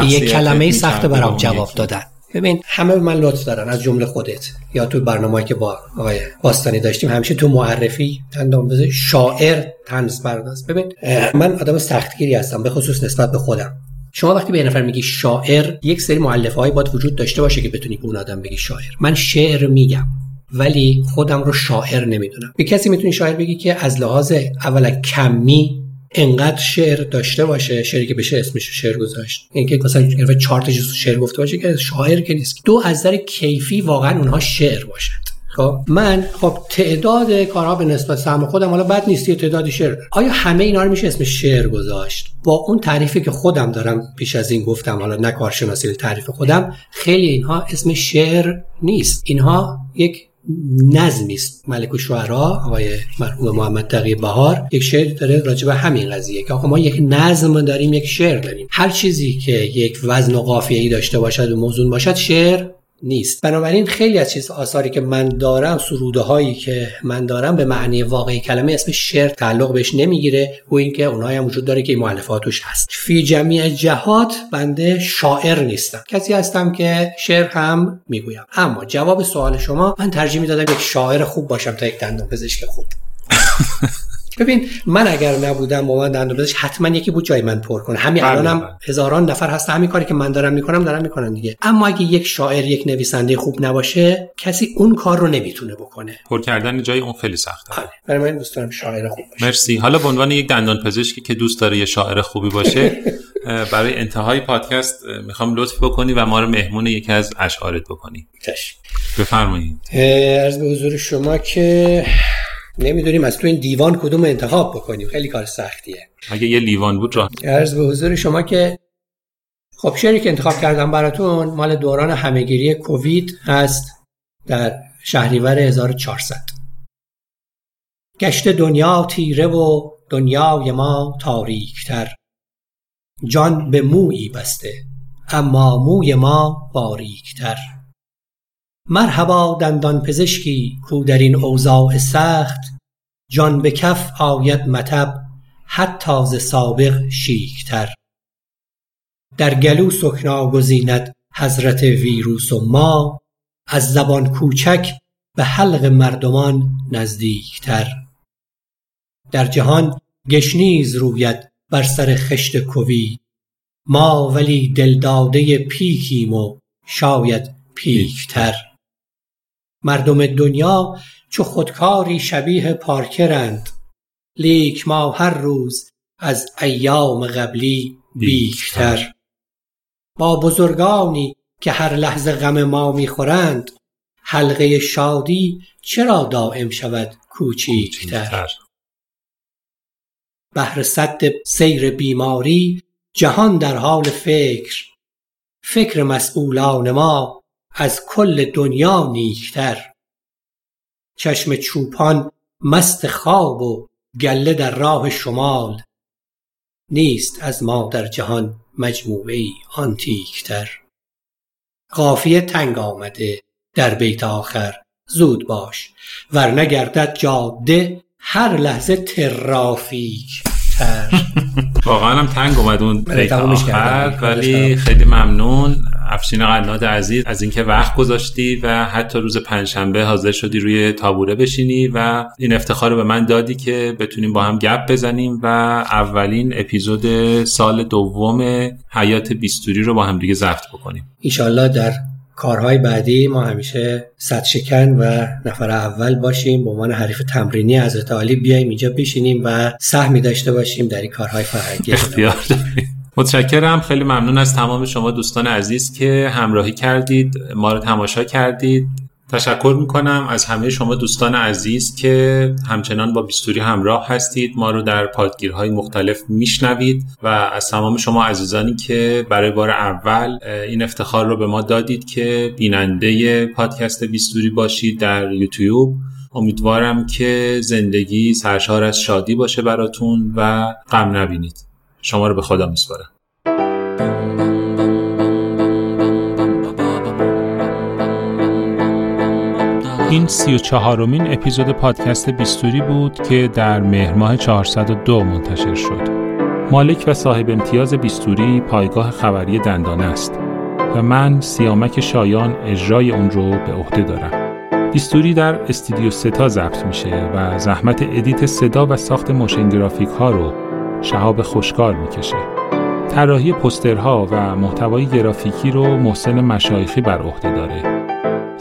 [SPEAKER 2] یک کلمه سخت برام جواب دادن. ببین همه به من لطف دارن از جمله خودت. یا تو برنامه‌ای که با آقای باستانی داشتیم همیشه تو معرفی تندام بزن شاعر تنز پرداز. ببین من آدم سختگیری هستم به خصوص نسبت به خودم. شما وقتی به نفر میگی شاعر یک سری مؤلفه های باید وجود داشته باشه که بتونی به اون آدم بگی شاعر. من شعر میگم ولی خودم رو شاعر نمی‌دونم. به کسی می‌تونی شاعر بگی که از لحاظ اولا کمی انقدر شعر داشته باشه شعری که بشه اسمش شعر گذاشت. اینکه مثلا چهار تا شعر گفته باشه که شاعر که نیست. دو از نظر کیفی واقعا اونها شعر باشد خب من خب تعداد کارها به نسبت سهم خودم حالا بد نیست تعداد شعر آیا همه اینا رو میشه اسم شعر گذاشت؟ با اون تعریفی که خودم دارم پیش از این گفتم حالا نه کارشناسی تعریف خودم خیلی اینها اسم شعر نیست. اینها یک نظمی است. ملک و شعرا آقای مرحوم محمد تقی بهار یک شعر داره راجع به همین قضیه که آقا ما یک نظم داریم یک شعر داریم. هر چیزی که یک وزن و قافیه‌ای داشته باشد و موزون باشد شعر نیست. بنابراین خیلی از چیز آثاری که من دارم سروده هایی که من دارم به معنی واقعی کلمه اسم شعر تعلق بهش نمی‌گیره و اینکه اونایی هم وجود داره که مؤلفاتش هست. فی جمیع جهات بنده شاعر نیستم. کسی هستم که شعر هم می‌گویم. اما جواب سوال شما من ترجیح می‌دادم یک شاعر خوب باشم تا یک دندون پزشک خوب. [laughs] ببین من اگر نبودم با من دندون حتما یکی بود جای من پر کنه. همین بله، الانم بله. هزاران نفر هست همین کاری که من دارم می‌کنم دارم می‌کنن دیگه. اما اگه یک شاعر یک نویسنده خوب نباشه کسی اون کار رو نمی‌تونه بکنه.
[SPEAKER 1] پر کردن جای اون خیلی سخته.
[SPEAKER 2] آره. برای من دوست دارم شاعر خوب باشه.
[SPEAKER 1] مرسی. حالا به عنوان یک دندان پزشکی که دوست داره یه شاعر خوبی باشه [laughs] برای انتهای پادکست می‌خوام لطف بکنی و ما رو مهمون یکی از اشعارت بکنی. بفرمایید.
[SPEAKER 2] عرض به حضور شما که نمی‌دونیم از تو این دیوان کدوم انتخاب بکنیم. خیلی کار سختیه.
[SPEAKER 1] اگه یه لیوان بود را
[SPEAKER 2] عرض به حضور شما که خب شعری که انتخاب کردم براتون مال دوران همهگیری کووید هست در شهریور 1400 گشت دنیا تیره و دنیای ما تاریکتر. جان به مویی بسته اما موی ما باریکتر. مرحبا دندان پزشکی کو در این اوضاع سخت جان به کف آید مطب حتی ز سابق شیکتر. در گلو سکنا گزیند حضرت ویروس و ما از زبان کوچک به حلق مردمان نزدیکتر. در جهان گشنیز روید بر سر خشت کوید ما ولی دلداده پیکیم و شاید پیکتر. مردم دنیا چو خودکاری شبیه پارکرند. لیک ما هر روز از ایام قبلی بیکتر با بزرگانی که هر لحظه غم ما می‌خورند حلقه شادی چرا دائم شود کوچیکتر بهر صد سیر بیماری جهان در حال فکر. فکر مسئولان ما از کل دنیا نیکتر. چشم چوپان مست خواب و گله در راه شمال. نیست از ما در جهان مجموعه آنتیکتر قافیه تنگ آمده در بیت آخر. زود باش ور نگردد جاده هر لحظه ترافیک. تر.
[SPEAKER 1] واقعا هم تنگ اومد اون آخر ولی خیلی ممنون. افشین قناد عزیز از اینکه وقت گذاشتی و حتی روز پنجشنبه حاضر شدی روی تابوره بشینی و این افتخار رو به من دادی که بتونیم با هم گپ بزنیم و اولین اپیزود سال دوم حیات بیستوری رو با هم دیگه ضبط بکنیم.
[SPEAKER 2] ایشالله در کارهای بعدی ما همیشه صد شکن و نفر اول باشیم. به عنوان حریف تمرینی حضرت عالی بیایم اینجا بشینیم و سهمی داشته باشیم در این کارهای فرهنگی
[SPEAKER 1] اختیار متشکرم. خیلی ممنون از تمام شما دوستان عزیز که همراهی کردید. ما رو تماشا کردید. تشکر می‌کنم از همه شما دوستان عزیز که همچنان با بیستوری همراه هستید. ما رو در پادگیرهای مختلف میشنوید و از تمام شما عزیزانی که برای بار اول این افتخار رو به ما دادید که بیننده پادکست بیستوری باشید در یوتیوب. امیدوارم که زندگی سرشار از شادی باشه براتون و غم نبینید. شما رو به خدا میسپارم. این سی و چهارمین اپیزود پادکست بیستوری بود که در مهر ماه 402 منتشر شد. مالک و صاحب امتیاز بیستوری پایگاه خبری دندانه است و من سیامک شایان اجرای اون رو به عهده دارم. بیستوری در استودیو ستا ضبط میشه و زحمت edit صدا و ساخت motion graphic ها رو شهاب خوشکار می‌کشه. طراحی پوسترها و محتوای گرافیکی رو محسن مشایخی بر عهده داره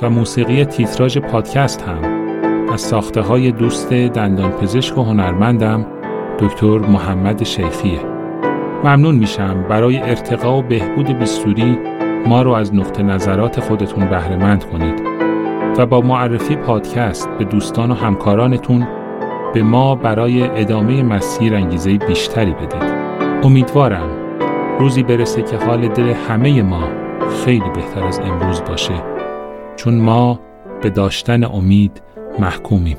[SPEAKER 1] و موسیقی تیتراژ پادکست هم. از ساخته های دوست دندان پزشک و هنرمندم دکتر محمد شیخیه. ممنون میشم برای ارتقا و بهبود بیستوری ما رو از نقطه نظرات خودتون بهرهمند کنید و با معرفی پادکست به دوستان و همکارانتون به ما برای ادامه مسیر انگیزه بیشتری بدید. امیدوارم روزی برسه که حال دل همه ما خیلی بهتر از امروز باشه. چون ما به داشتن امید محکومیم.